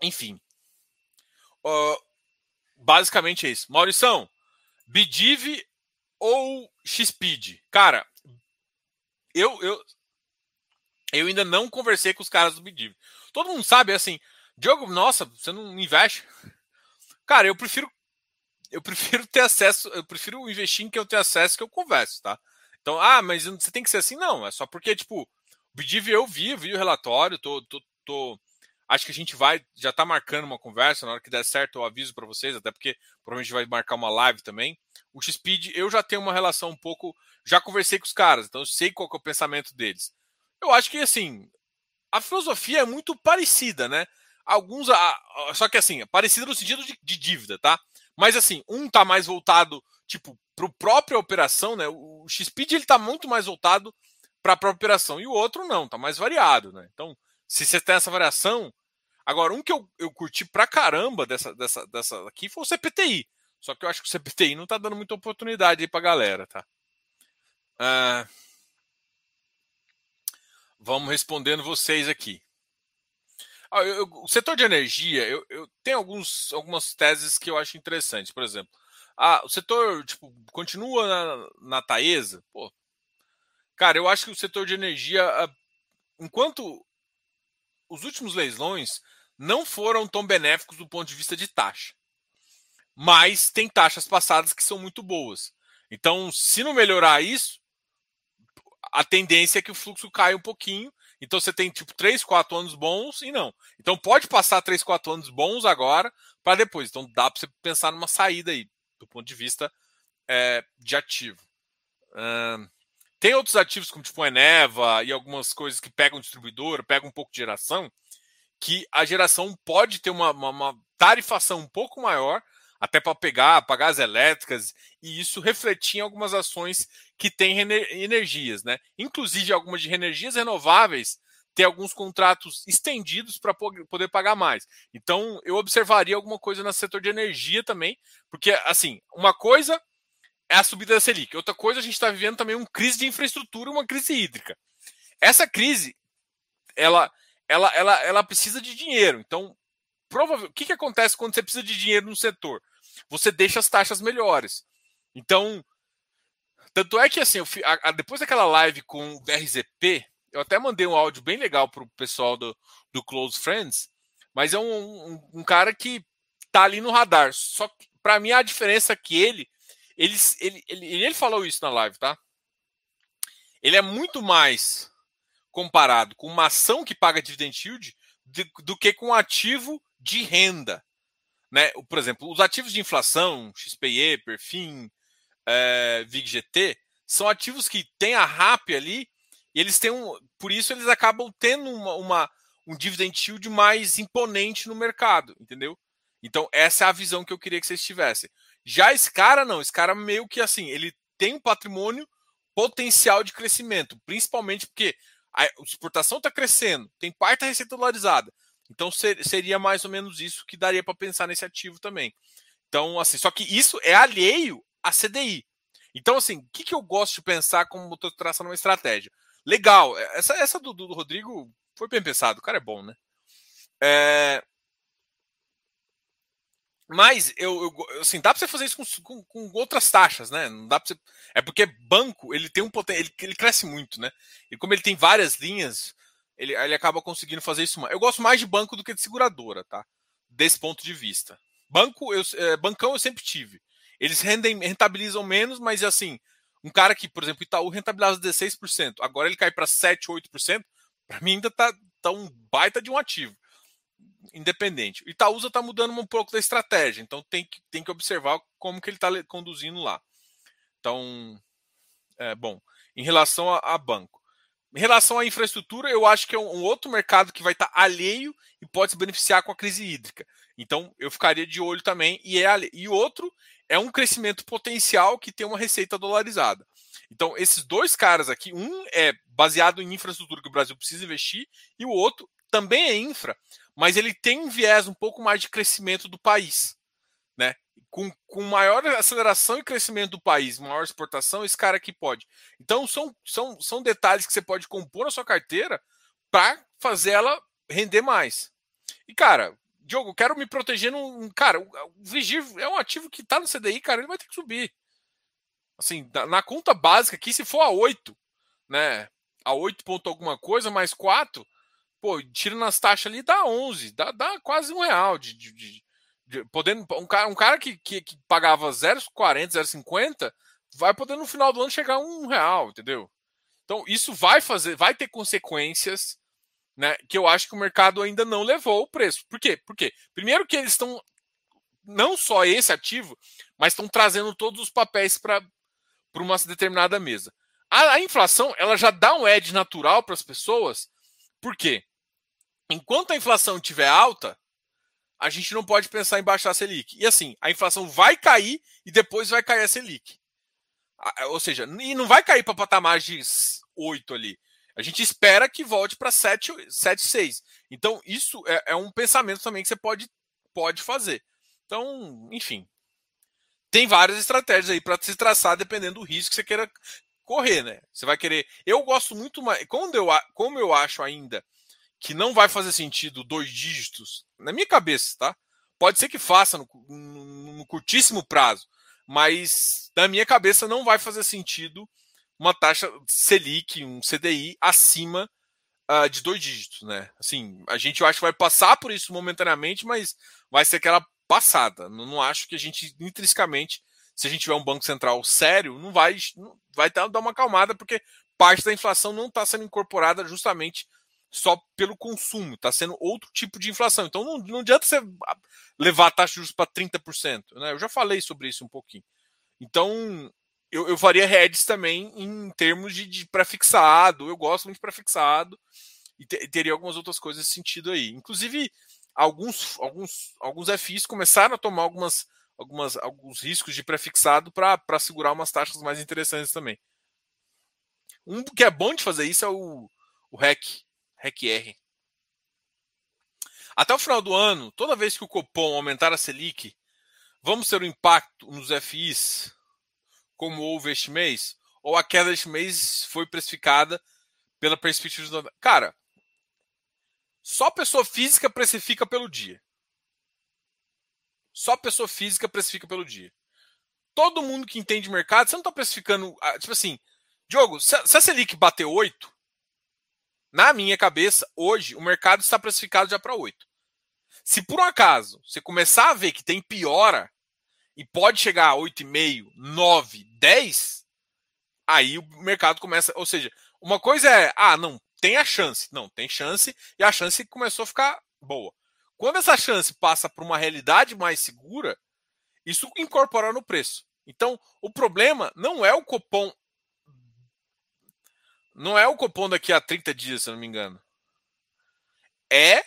Enfim. Uh, basicamente é isso. Maurição, Bidiv ou Xpeed? Cara, eu, eu, eu ainda não conversei com os caras do Bidiv. Todo mundo sabe, assim, Diogo, nossa, você não investe? Cara, eu prefiro eu prefiro ter acesso, eu prefiro investir em que eu tenho acesso que eu converso, tá? Então, ah, mas você tem que ser assim? Não, é só porque, tipo, o Bidiv eu vi, vi o relatório, tô, tô, tô, acho que a gente vai, já tá marcando uma conversa, na hora que der certo eu aviso para vocês, até porque provavelmente vai marcar uma live também. O Xpeed, eu já tenho uma relação um pouco, já conversei com os caras, então eu sei qual é o pensamento deles. Eu acho que, assim, a filosofia é muito parecida, né? Alguns, só que assim, parecida no sentido de, de dívida, tá? Mas assim, um tá mais voltado, tipo, para a própria operação, né? O XPeed ele tá muito mais voltado para a própria operação e o outro não, tá mais variado, né? Então, se você tem essa variação, agora um que eu, eu curti pra caramba dessa dessa dessa aqui foi o CPTI. Só que eu acho que o CPTI não tá dando muita oportunidade aí pra galera, tá? Ah, vamos respondendo vocês aqui. Ah, eu, eu, o setor de energia, eu, eu tenho alguns, algumas teses que eu acho interessantes. Por exemplo, ah, o setor tipo, continua na, na Taesa. Pô, cara, eu acho que o setor de energia, ah, enquanto os últimos leilões não foram tão benéficos do ponto de vista de taxa, mas tem taxas passadas que são muito boas. Então, se não melhorar isso, a tendência é que o fluxo caia um pouquinho então você tem tipo 3, 4 anos bons e não. Então pode passar 3, 4 anos bons agora para depois. Então dá para você pensar numa saída aí, do ponto de vista é, de ativo. Tem outros ativos, como tipo Eneva e algumas coisas que pegam distribuidor, pegam um pouco de geração, que a geração pode ter uma, uma, uma tarifação um pouco maior, até para pegar, pagar as elétricas, e isso refletir em algumas ações que têm energias, né? Inclusive algumas de energias renováveis ter alguns contratos estendidos para poder pagar mais. Então, eu observaria alguma coisa no setor de energia também, porque, assim, uma coisa é a subida da Selic, outra coisa a gente está vivendo também uma crise de infraestrutura, uma crise hídrica. Essa crise, ela, ela, ela, ela precisa de dinheiro. Então, provavelmente, o que, que acontece quando você precisa de dinheiro no setor? Você deixa as taxas melhores. Então, tanto é que assim, a, a, depois daquela live com o RZP, eu até mandei um áudio bem legal pro pessoal do, do Close Friends, mas é um, um, um cara que tá ali no radar. Só que, para mim, a diferença é que ele, ele, ele, ele, ele falou isso na live, tá? Ele é muito mais comparado com uma ação que paga dividend yield do, do que com um ativo de renda. Né? Por exemplo, os ativos de inflação, XPE, Perfim, é, VIG-GT, são ativos que têm a RAP ali, e eles têm um. Por isso eles acabam tendo uma, uma, um dividend yield mais imponente no mercado, entendeu? Então, essa é a visão que eu queria que vocês tivessem. Já esse cara, não, esse cara meio que assim, ele tem um patrimônio potencial de crescimento, principalmente porque a exportação está crescendo, tem parte receita dolarizada. Então ser, seria mais ou menos isso que daria para pensar nesse ativo também. Então, assim, só que isso é alheio a CDI. Então, assim, o que, que eu gosto de pensar como motor de tração numa estratégia? Legal, é, essa, essa do, do Rodrigo foi bem pensado, o cara é bom, né? É... Mas eu, eu, assim, dá para você fazer isso com, com, com, outras taxas, né? Não dá para você... É porque banco ele tem um potencial, ele, ele cresce muito, né? E como ele tem várias linhas, ele, ele acaba conseguindo fazer isso. Eu gosto mais de banco do que de seguradora, tá? Desse ponto de vista. Banco, eu, é, bancão eu sempre tive. Eles rendem, rentabilizam menos, mas assim, um cara que, por exemplo, Itaú rentabiliza 16%, agora ele cai para 7, 8%, para mim ainda tá, tá um baita de um ativo independente. Itaúsa está mudando um pouco da estratégia, então tem que, tem que observar como que ele está conduzindo lá. Então, é, bom, em relação a, a, banco. Em relação à infraestrutura, eu acho que é um, um outro mercado que vai estar tá alheio e pode se beneficiar com a crise hídrica. Então, eu ficaria de olho também. E, é, e outro é um crescimento potencial que tem uma receita dolarizada. Então, esses dois caras aqui, um é baseado em infraestrutura que o Brasil precisa investir, e o outro também é infra, mas ele tem um viés um pouco mais de crescimento do país. Né? Com, com maior aceleração e crescimento do país, maior exportação, esse cara aqui pode. Então, são, são, são detalhes que você pode compor na sua carteira para fazer ela render mais. E, cara, Diogo, quero me proteger num. Cara, o Vigir é um ativo que está no CDI, cara, ele vai ter que subir. Assim, na, conta básica aqui, se for a 8, né? A 8 ponto alguma coisa, mais 4, pô, tira nas taxas ali, dá 11, dá, dá quase um real de, de, de, de podendo um cara, um cara que, que, que pagava 0,40, 0,50, vai poder no final do ano chegar a um real, entendeu? Então, isso vai fazer, vai ter consequências né, que eu acho que o mercado ainda não levou o preço. Por quê? Porque, primeiro, que eles estão, não só esse ativo, mas estão trazendo todos os papéis para uma determinada mesa. A, a, inflação ela já dá um edge natural para as pessoas, por quê? Enquanto a inflação estiver alta, a gente não pode pensar em baixar a Selic. E assim, a inflação vai cair e depois vai cair a Selic. Ou seja, e não vai cair para patamar de 8 ali. A gente espera que volte para 7, 7, 6. Então, isso é, é, um pensamento também que você pode, pode fazer. Então, enfim. Tem várias estratégias aí para se traçar dependendo do risco que você queira correr, né? Você vai querer. Eu gosto muito mais. Quando eu, como eu acho ainda que não vai fazer sentido dois dígitos, na minha cabeça, tá? Pode ser que faça no, no, no curtíssimo prazo, mas na minha cabeça não vai fazer sentido uma taxa Selic, um CDI acima uh, de dois dígitos, né? Assim, a gente acho que vai passar por isso momentaneamente, mas vai ser aquela passada. Não, não acho que a gente intrinsecamente, se a gente tiver um banco central sério, não vai não, vai dar uma acalmada porque parte da inflação não está sendo incorporada justamente só pelo consumo, está sendo outro tipo de inflação. Então não, não adianta você levar a taxa de juros para 30%. Né? Eu já falei sobre isso um pouquinho. Então, eu, eu faria hedges também em termos de, de prefixado. Eu gosto muito de prefixado e te, teria algumas outras coisas nesse sentido aí. Inclusive, alguns, alguns, alguns FIs começaram a tomar algumas, algumas, alguns riscos de prefixado para segurar umas taxas mais interessantes também. Um que é bom de fazer isso é o, o REC, REC-R. Até o final do ano, toda vez que o Copom aumentar a Selic, vamos ter um impacto nos FIs como houve este mês, ou a queda deste mês foi precificada pela perspectiva do. Cara, só pessoa física precifica pelo dia. Só pessoa física precifica pelo dia. Todo mundo que entende mercado, você não está precificando. Ah, tipo assim, Diogo, se a Selic bater 8, na minha cabeça, hoje, o mercado está precificado já para 8. Se por um acaso você começar a ver que tem piora, e pode chegar a 8,5, 9, 10, aí o mercado começa. Ou seja, uma coisa é, ah, não, tem a chance. Não, tem chance, e a chance começou a ficar boa. Quando essa chance passa para uma realidade mais segura, isso incorpora no preço. Então, o problema não é o cupom. Não é o cupom daqui a 30 dias, se não me engano. É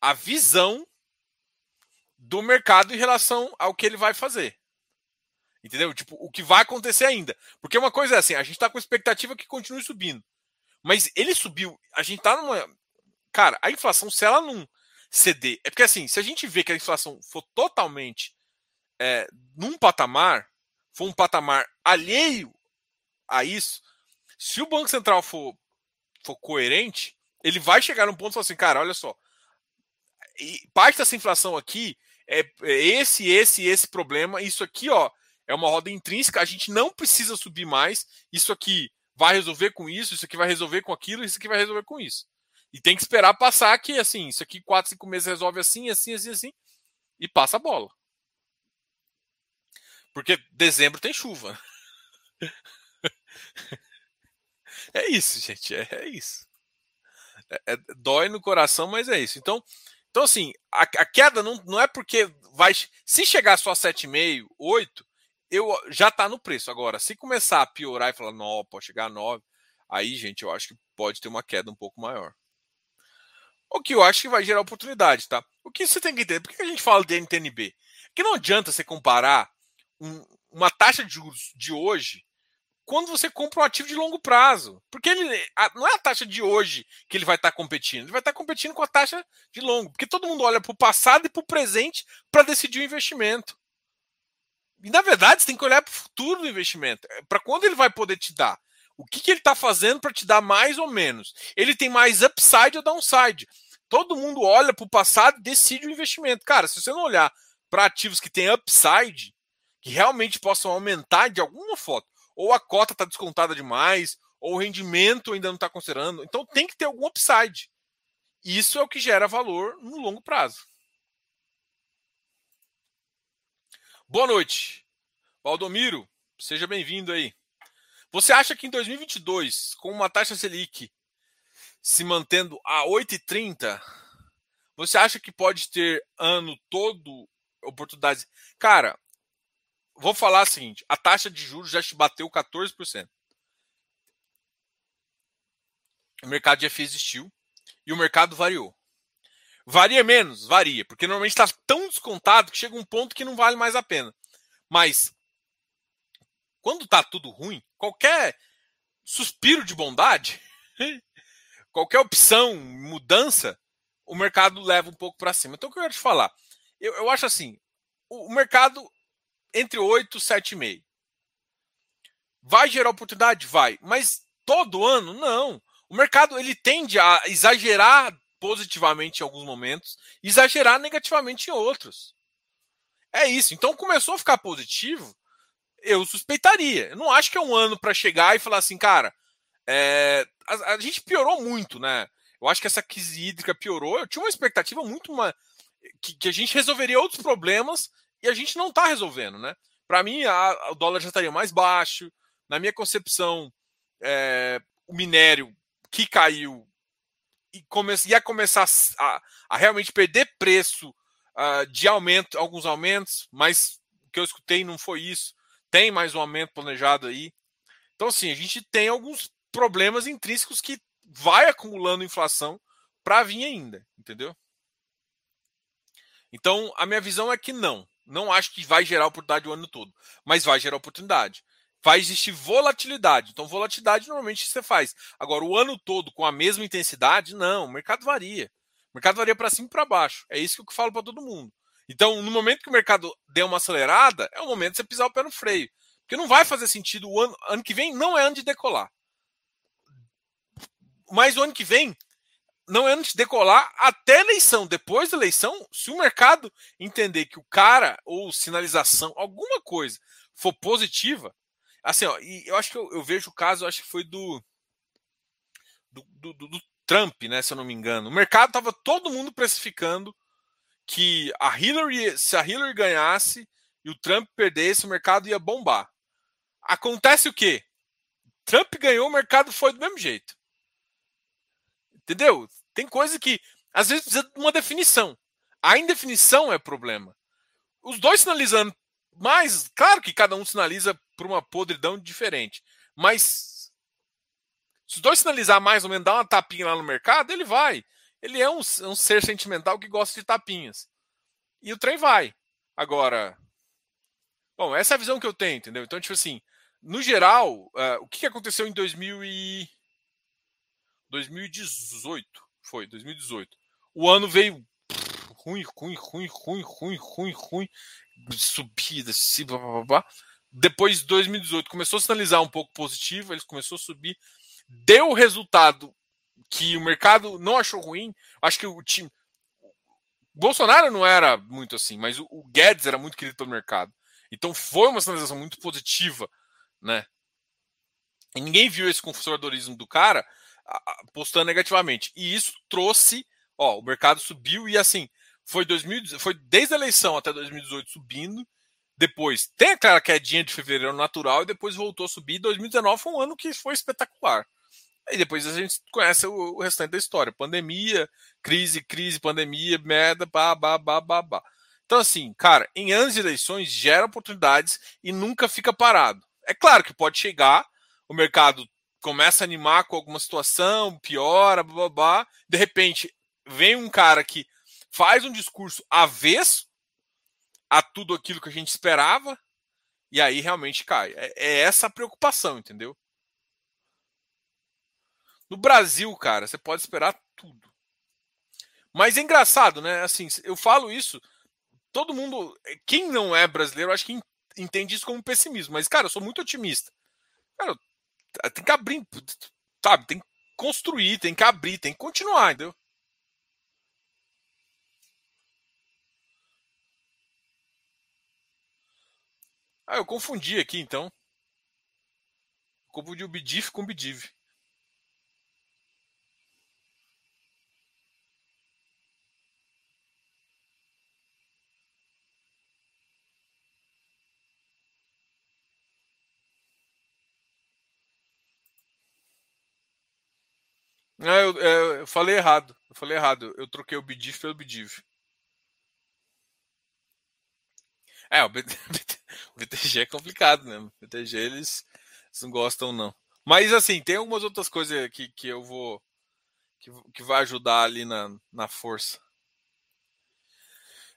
a visão do mercado em relação ao que ele vai fazer. Entendeu? Tipo, o que vai acontecer ainda. Porque uma coisa é assim, a gente tá com expectativa que continue subindo. Mas ele subiu, a gente tá numa. Cara, a inflação, se ela não ceder. É porque assim, se a gente vê que a inflação for totalmente é, num patamar, for um patamar alheio a isso, se o Banco Central for, for coerente, ele vai chegar num ponto e falar assim, cara, olha só. Parte dessa inflação aqui é, é esse, esse, esse problema. Isso aqui, ó, é uma roda intrínseca. A gente não precisa subir mais. Isso aqui vai resolver com isso, isso aqui vai resolver com aquilo, isso aqui vai resolver com isso. E tem que esperar passar que, assim, isso aqui, quatro, cinco meses resolve assim, assim, assim, assim, e passa a bola. Porque dezembro tem chuva. é isso, gente, é, é isso. É, é, dói no coração, mas é isso. Então, então, assim, a, a queda não, não é porque vai. Se chegar só a 7,5, 8, eu já está no preço. Agora, se começar a piorar e falar, não, pode chegar a 9, aí, gente, eu acho que pode ter uma queda um pouco maior. O que eu acho que vai gerar oportunidade, tá? O que você tem que entender? Por que a gente fala de NTNB? Que não adianta você comparar um, uma taxa de juros de hoje quando você compra um ativo de longo prazo. Porque ele, a, não é a taxa de hoje que ele vai estar tá competindo, ele vai estar tá competindo com a taxa de longo. Porque todo mundo olha para o passado e para o presente para decidir o investimento. E na verdade, você tem que olhar para o futuro do investimento. É, para quando ele vai poder te dar. O que, que ele está fazendo para te dar mais ou menos? Ele tem mais upside ou downside? Todo mundo olha para o passado e decide o investimento. Cara, se você não olhar para ativos que têm upside, que realmente possam aumentar de alguma foto, ou a cota está descontada demais, ou o rendimento ainda não está considerando. Então tem que ter algum upside. Isso é o que gera valor no longo prazo. Boa noite. Valdomiro, seja bem-vindo aí. Você acha que em 2022, com uma taxa Selic se mantendo a 8,30, você acha que pode ter ano todo oportunidades? Cara, vou falar o seguinte: a taxa de juros já bateu 14%. O mercado FI existiu e o mercado variou. Varia menos? Varia, porque normalmente está tão descontado que chega um ponto que não vale mais a pena. Mas quando tá tudo ruim, qualquer suspiro de bondade, qualquer opção, mudança, o mercado leva um pouco para cima. Então, o que eu quero te falar? Eu, eu acho assim: o mercado entre 8 e 7,5. Vai gerar oportunidade? Vai. Mas todo ano? Não. O mercado ele tende a exagerar positivamente em alguns momentos, exagerar negativamente em outros. É isso. Então começou a ficar positivo, eu suspeitaria. Eu não acho que é um ano para chegar e falar assim, cara, é, a, a, gente piorou muito, né? Eu acho que essa crise hídrica piorou. Eu tinha uma expectativa muito uma, que, que a gente resolveria outros problemas e a gente não está resolvendo, né? Para mim, a, o dólar já estaria mais baixo. Na minha concepção, é, o minério que caiu e come, ia começar a, a realmente perder preço uh, de aumento, alguns aumentos, mas o que eu escutei não foi isso tem mais um aumento planejado aí. Então, assim, a gente tem alguns problemas intrínsecos que vai acumulando inflação para vir ainda, entendeu? Então, a minha visão é que não. Não acho que vai gerar oportunidade o ano todo, mas vai gerar oportunidade. Vai existir volatilidade. Então, volatilidade normalmente você faz. Agora, o ano todo com a mesma intensidade, não. O mercado varia. O mercado varia para cima e para baixo. É isso que eu falo para todo mundo. Então, no momento que o mercado der uma acelerada, é o momento de você pisar o pé no freio. Porque não vai fazer sentido o ano, ano que vem não é ano de decolar. Mas o ano que vem não é ano de decolar até eleição. Depois da eleição, se o mercado entender que o cara ou sinalização, alguma coisa, for positiva, assim, ó, e eu acho que eu, eu vejo o caso, acho que foi do do, do, do Trump, né, se eu não me engano. O mercado estava todo mundo precificando que a Hillary, se a Hillary ganhasse e o Trump perdesse, o mercado ia bombar. Acontece o quê? Trump ganhou, o mercado foi do mesmo jeito. Entendeu? Tem coisa que às vezes precisa de uma definição. A indefinição é problema. Os dois sinalizando mais, claro que cada um sinaliza por uma podridão diferente, mas se os dois sinalizar mais ou menos, dar uma tapinha lá no mercado, ele vai ele é um, um ser sentimental que gosta de tapinhas. E o trem vai. Agora, bom, essa é a visão que eu tenho, entendeu? Então, tipo assim, no geral, uh, o que aconteceu em 2000 e... 2018? Foi, 2018. O ano veio ruim, ruim, ruim, ruim, ruim, ruim, ruim, subida, assim, blá, blá, blá. Depois de 2018 começou a sinalizar um pouco positivo, eles começou a subir, deu o resultado que o mercado não achou ruim. Acho que o time. Bolsonaro não era muito assim, mas o Guedes era muito querido pelo mercado. Então foi uma sinalização muito positiva, né? E ninguém viu esse conservadorismo do cara postando negativamente. E isso trouxe, ó, o mercado subiu e assim, foi 2000, foi desde a eleição até 2018 subindo. Depois tem aquela quedinha de fevereiro natural e depois voltou a subir. 2019 foi um ano que foi espetacular. E depois a gente conhece o, o restante da história. Pandemia, crise, crise, pandemia, merda, bah, bah, bah. Então, assim, cara, em anos de eleições gera oportunidades e nunca fica parado. É claro que pode chegar, o mercado começa a animar com alguma situação, piora, blá, blá, blá. De repente, vem um cara que faz um discurso avesso a tudo aquilo que a gente esperava E aí realmente cai. É, é essa a preocupação, entendeu? No Brasil, cara, você pode esperar tudo. Mas é engraçado, né? Assim, eu falo isso, todo mundo, quem não é brasileiro, acho que entende isso como pessimismo. Mas, cara, eu sou muito otimista. Cara, tem que abrir, sabe? Tem que construir, tem que abrir, tem que continuar, entendeu? Ah, eu confundi aqui então. Confundi o Bidif com o Bidiv. Não, eu, eu, eu, falei errado. Eu falei errado. Eu troquei o Bidif pelo Bidiv. É, o, BT, o BTG é complicado, né? O BTG eles, eles, não gostam, não. Mas assim, tem algumas outras coisas aqui que eu vou. que, que vai ajudar ali na, na força.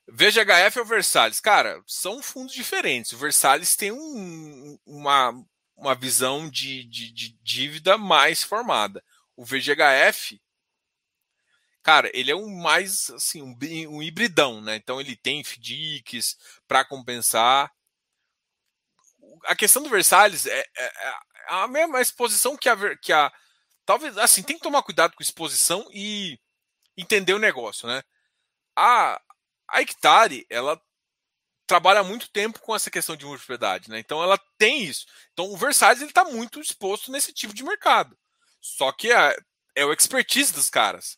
VGHF ou Versalhes? Cara, são fundos diferentes. O Versalhes tem um, uma, uma visão de, de, de dívida mais formada. O VGHF cara, ele é um mais assim, um, um hibridão, né? Então ele tem FDICs para compensar. A questão do Versalhes é, é, é, a mesma exposição que a, que a. Talvez, assim, tem que tomar cuidado com exposição e entender o negócio, né? A, a Hectare, ela trabalha muito tempo com essa questão de propriedade, né? Então ela tem isso. Então o Versalhes ele está muito exposto nesse tipo de mercado. Só que é, é o expertise dos caras.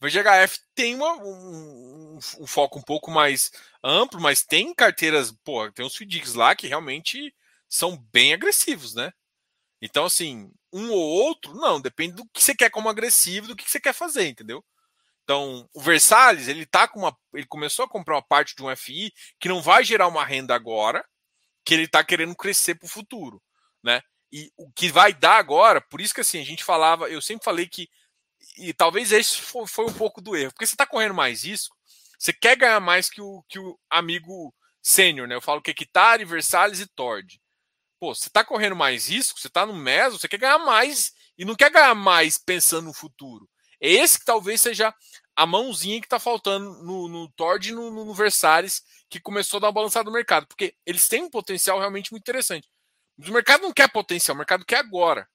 O VGHF tem uma, um, um, foco um pouco mais amplo, mas tem carteiras, pô, tem uns FDICs lá que realmente são bem agressivos, né? Então, assim, um ou outro, não, depende do que você quer como agressivo, do que você quer fazer, entendeu? Então, o Versalhes, ele tá com uma. Ele começou a comprar uma parte de um FI que não vai gerar uma renda agora, que ele está querendo crescer para o futuro, né? E o que vai dar agora, por isso que assim, a gente falava, eu sempre falei que e talvez esse foi, um pouco do erro, porque você está correndo mais risco, você quer ganhar mais que o, que o amigo sênior, né? Eu falo que é Kitari, Versalhes e Tord. Pô, você está correndo mais risco, você está no meso, você quer ganhar mais e não quer ganhar mais pensando no futuro. É esse que talvez seja a mãozinha que está faltando no, no Tord e no, no, no Versalhes, que começou a dar uma balançada no mercado, porque eles têm um potencial realmente muito interessante. Mas o mercado não quer potencial, o mercado quer agora.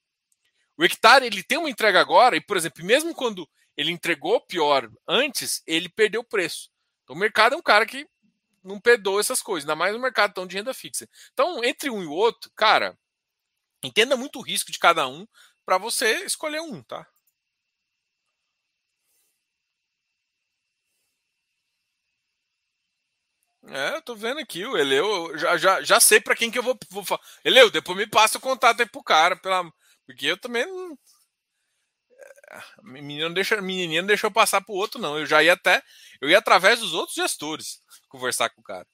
O hectare ele tem uma entrega agora, e, por exemplo, mesmo quando ele entregou pior antes, ele perdeu o preço. Então o mercado é um cara que não perdoa essas coisas, ainda mais no mercado tão de renda fixa. Então, entre um e o outro, cara, entenda muito o risco de cada um para você escolher um, tá? É, eu tô vendo aqui, o Eleu, já, já, já sei para quem que eu vou, vou falar. Eleu, depois me passa o contato aí pro cara, pela, porque eu também não. Menino não deixa, menininha não deixou passar pro outro, não. Eu já ia até. Eu ia através dos outros gestores conversar com o cara.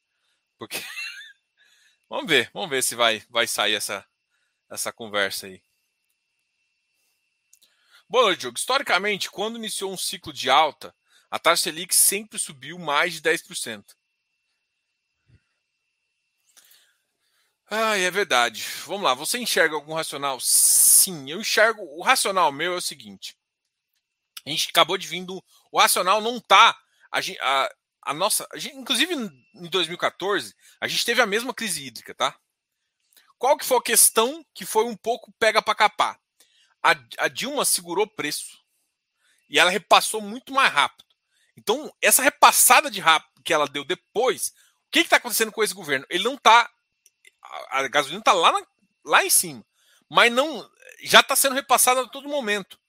Porque. vamos ver, vamos ver se vai, vai sair essa, essa conversa aí. Boa noite, Diogo. Historicamente, quando iniciou um ciclo de alta, a taxa Selic sempre subiu mais de 10%. Ah, é verdade. Vamos lá. Você enxerga algum racional? Sim, eu enxergo. O racional meu é o seguinte. A gente acabou de vir do. O racional não tá. A, a, a nossa. A gente, inclusive em 2014, a gente teve a mesma crise hídrica, tá? Qual que foi a questão que foi um pouco pega para capar? A, a Dilma segurou o preço e ela repassou muito mais rápido. Então, essa repassada de rápido que ela deu depois, o que está acontecendo com esse governo? Ele não está a gasolina está lá, lá em cima, mas não já está sendo repassada a todo momento.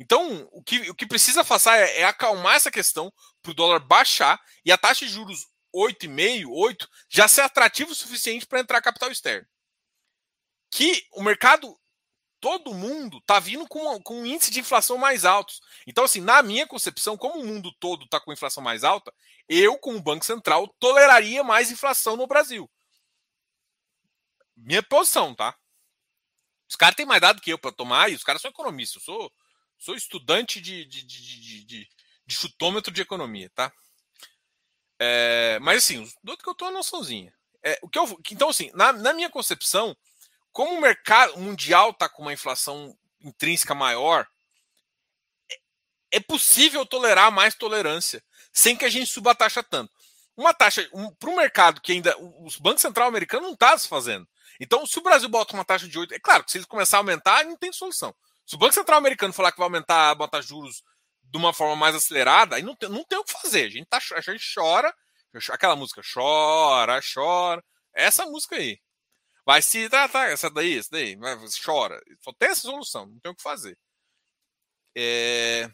Então, o que, o que precisa fazer é, é acalmar essa questão para o dólar baixar e a taxa de juros 8,5, 8, já ser atrativo o suficiente para entrar capital externo. Que o mercado, todo mundo, está vindo com, com um índice de inflação mais altos. Então, assim, na minha concepção, como o mundo todo está com inflação mais alta, eu, como Banco Central, toleraria mais inflação no Brasil. Minha posição, tá? Os caras têm mais dado que eu para tomar e os caras são economistas. Eu sou, sou estudante de, de, de, de, de chutômetro de economia, tá? É, mas assim, do que eu tô a noçãozinha. É, o que eu, então, assim, na, na minha concepção, como o mercado mundial está com uma inflação intrínseca maior, é, é possível tolerar mais tolerância sem que a gente suba a taxa tanto. Uma taxa um, para o mercado que ainda os bancos central americanos não estão tá se fazendo. Então, se o Brasil bota uma taxa de 8, é claro que se ele começar a aumentar, não tem solução. Se o Banco Central americano falar que vai aumentar, botar juros de uma forma mais acelerada, aí não tem, não tem o que fazer. A gente, tá, a gente chora, aquela música chora, chora. Essa música aí. Vai se tratar, essa daí, essa daí, chora. Só tem essa solução, não tem o que fazer. É...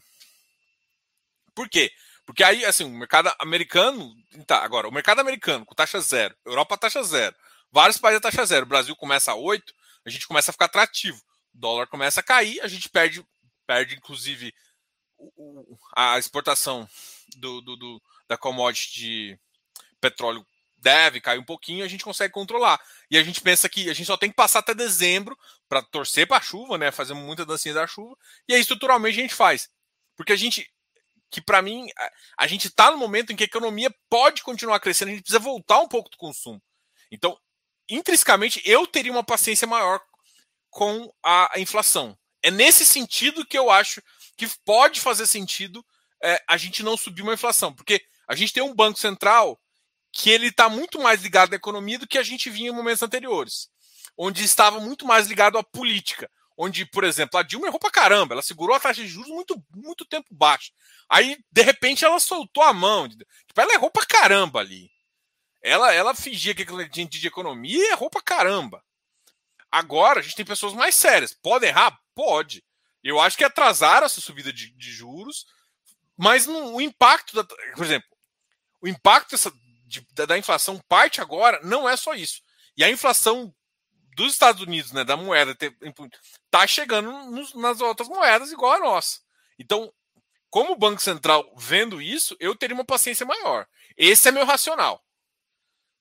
Por quê? Porque aí, assim, o mercado americano. Tá, agora, o mercado americano com taxa zero, Europa taxa zero, vários países a taxa zero, o Brasil começa a 8, a gente começa a ficar atrativo. O dólar começa a cair, a gente perde, perde inclusive, a exportação do, do, do, da commodity de petróleo deve cair um pouquinho, a gente consegue controlar. E a gente pensa que a gente só tem que passar até dezembro para torcer para a chuva, né? Fazer muita dancinha da chuva. E aí, estruturalmente, a gente faz. Porque a gente. Que para mim, a gente está no momento em que a economia pode continuar crescendo, a gente precisa voltar um pouco do consumo. Então, intrinsecamente, eu teria uma paciência maior com a inflação. É nesse sentido que eu acho que pode fazer sentido é, a gente não subir uma inflação, porque a gente tem um banco central que ele está muito mais ligado à economia do que a gente vinha em momentos anteriores, onde estava muito mais ligado à política, onde, por exemplo, a Dilma errou pra caramba, ela segurou a taxa de juros muito, muito tempo baixa. Aí, de repente, ela soltou a mão. Tipo, ela errou pra caramba ali. Ela, ela fingia que ela tinha de economia e errou pra caramba. Agora, a gente tem pessoas mais sérias. Pode errar? Pode. Eu acho que atrasaram essa subida de, de juros, mas o impacto, da, por exemplo, o impacto dessa, de, da, da, inflação parte agora não é só isso. E a inflação dos Estados Unidos, né, da moeda, está chegando nos, nas outras moedas igual a nossa. Então, como o Banco Central vendo isso, eu teria uma paciência maior. Esse é meu racional.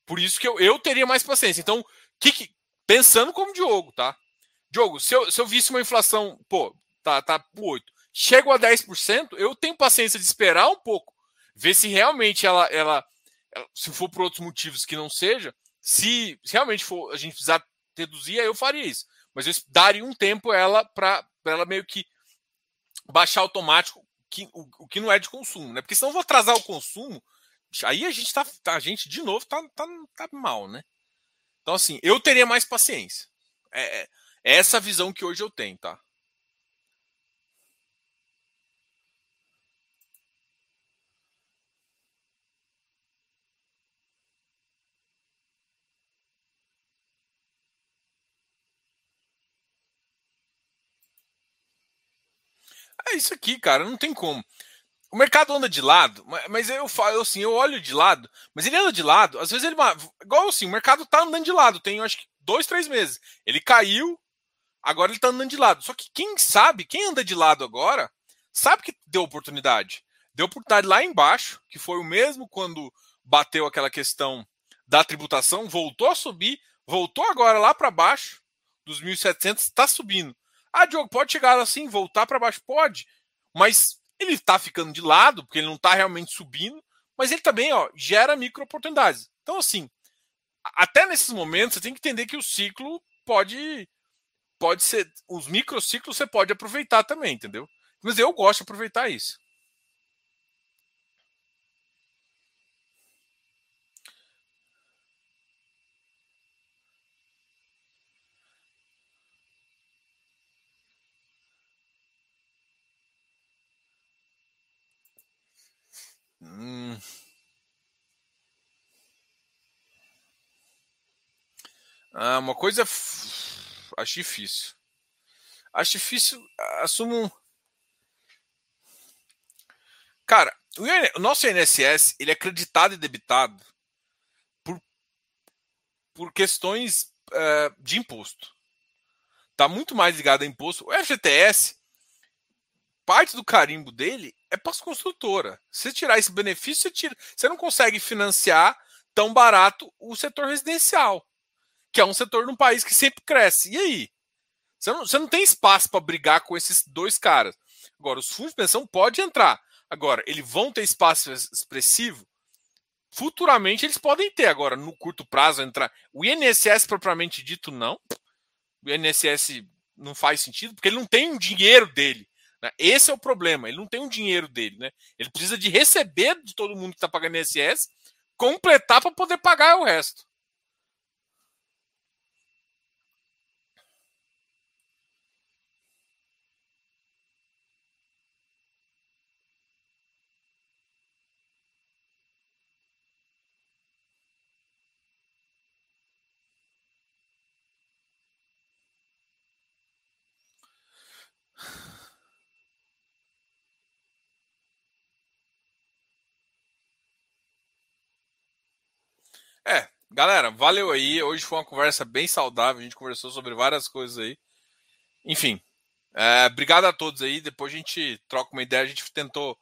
Por isso que eu, eu teria mais paciência. Então, que, que, pensando como Diogo, tá? Diogo, se eu, se eu visse uma inflação, pô, tá, tá 8, chego a 10%, eu tenho paciência de esperar um pouco, ver se realmente ela, ela se for por outros motivos que não seja, se realmente for a gente precisar reduzir, aí eu faria isso. Mas eu daria um tempo ela para ela meio que baixar automático que, o, o, que não é de consumo, né? Porque senão eu vou atrasar o consumo, aí a gente tá, a gente de novo tá, tá, tá mal, né? Então assim, eu teria mais paciência. É, é essa visão que hoje eu tenho, tá? É isso aqui, cara, não tem como. O mercado anda de lado, mas eu falo assim, eu olho de lado, mas ele anda de lado, às vezes ele. Igual assim, o mercado tá andando de lado, tem acho que dois, três meses. Ele caiu, agora ele tá andando de lado. Só que quem sabe, quem anda de lado agora, sabe que deu oportunidade. Deu oportunidade lá embaixo, que foi o mesmo quando bateu aquela questão da tributação, voltou a subir, voltou agora lá para baixo, dos 1.700, está subindo. Ah, Diogo, pode chegar assim, voltar para baixo? Pode. Mas ele está ficando de lado, porque ele não está realmente subindo, mas ele também ó, gera micro oportunidades. Então, assim, até nesses momentos, você tem que entender que o ciclo pode pode ser. Os microciclos você pode aproveitar também, entendeu? Mas eu gosto de aproveitar isso. Hum. Ah, uma coisa acho difícil. Acho difícil. Assumo. Cara, o nosso INSS ele é acreditado e debitado por, por questões uh, de imposto. Está muito mais ligado a imposto. O FGTS, parte do carimbo dele é para as construtoras. Se tirar esse benefício, você, tira, você não consegue financiar tão barato o setor residencial, que é um setor num país que sempre cresce. E aí? Você não, você não tem espaço para brigar com esses dois caras. Agora, os fundos de pensão podem entrar. Agora, eles vão ter espaço expressivo? Futuramente eles podem ter, agora no curto prazo entrar. O INSS propriamente dito, não. O INSS não faz sentido, porque ele não tem um dinheiro dele. Né? Esse é o problema, ele não tem um dinheiro dele. Né? Ele precisa de receber de todo mundo que está pagando INSS, completar para poder pagar o resto. É, galera, valeu aí. Hoje foi uma conversa bem saudável. A gente conversou sobre várias coisas aí. Enfim, é, obrigado a todos aí. Depois a gente troca uma ideia. A gente tentou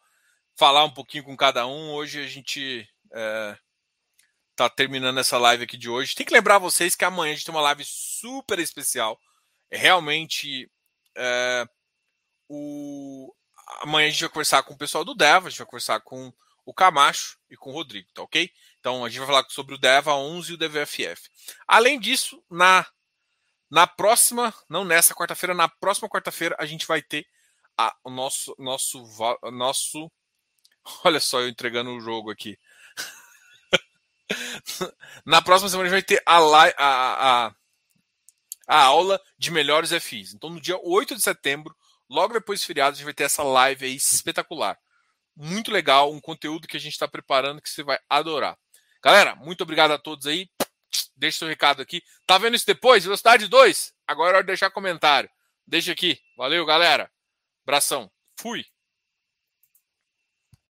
falar um pouquinho com cada um. Hoje a gente é, tá terminando essa live aqui de hoje. Tem que lembrar vocês que amanhã a gente tem uma live super especial. É realmente. É, o... Amanhã a gente vai conversar com o pessoal do Deva, a gente vai conversar com o Camacho e com o Rodrigo, tá ok? Então a gente vai falar sobre o DEVA 11 e o DVFF. Além disso, na na próxima, não nessa quarta-feira, na próxima quarta-feira a gente vai ter a, o nosso nosso nosso Olha só eu entregando o jogo aqui. na próxima semana a gente vai ter a, a, a, a aula de melhores FIs. Então no dia 8 de setembro, logo depois do feriado, a gente vai ter essa live aí espetacular. Muito legal, um conteúdo que a gente está preparando que você vai adorar. Galera, muito obrigado a todos aí. Deixa seu recado aqui. Tá vendo isso depois? Velocidade 2? Agora é hora de deixar comentário. Deixa aqui. Valeu, galera. Abração. Fui.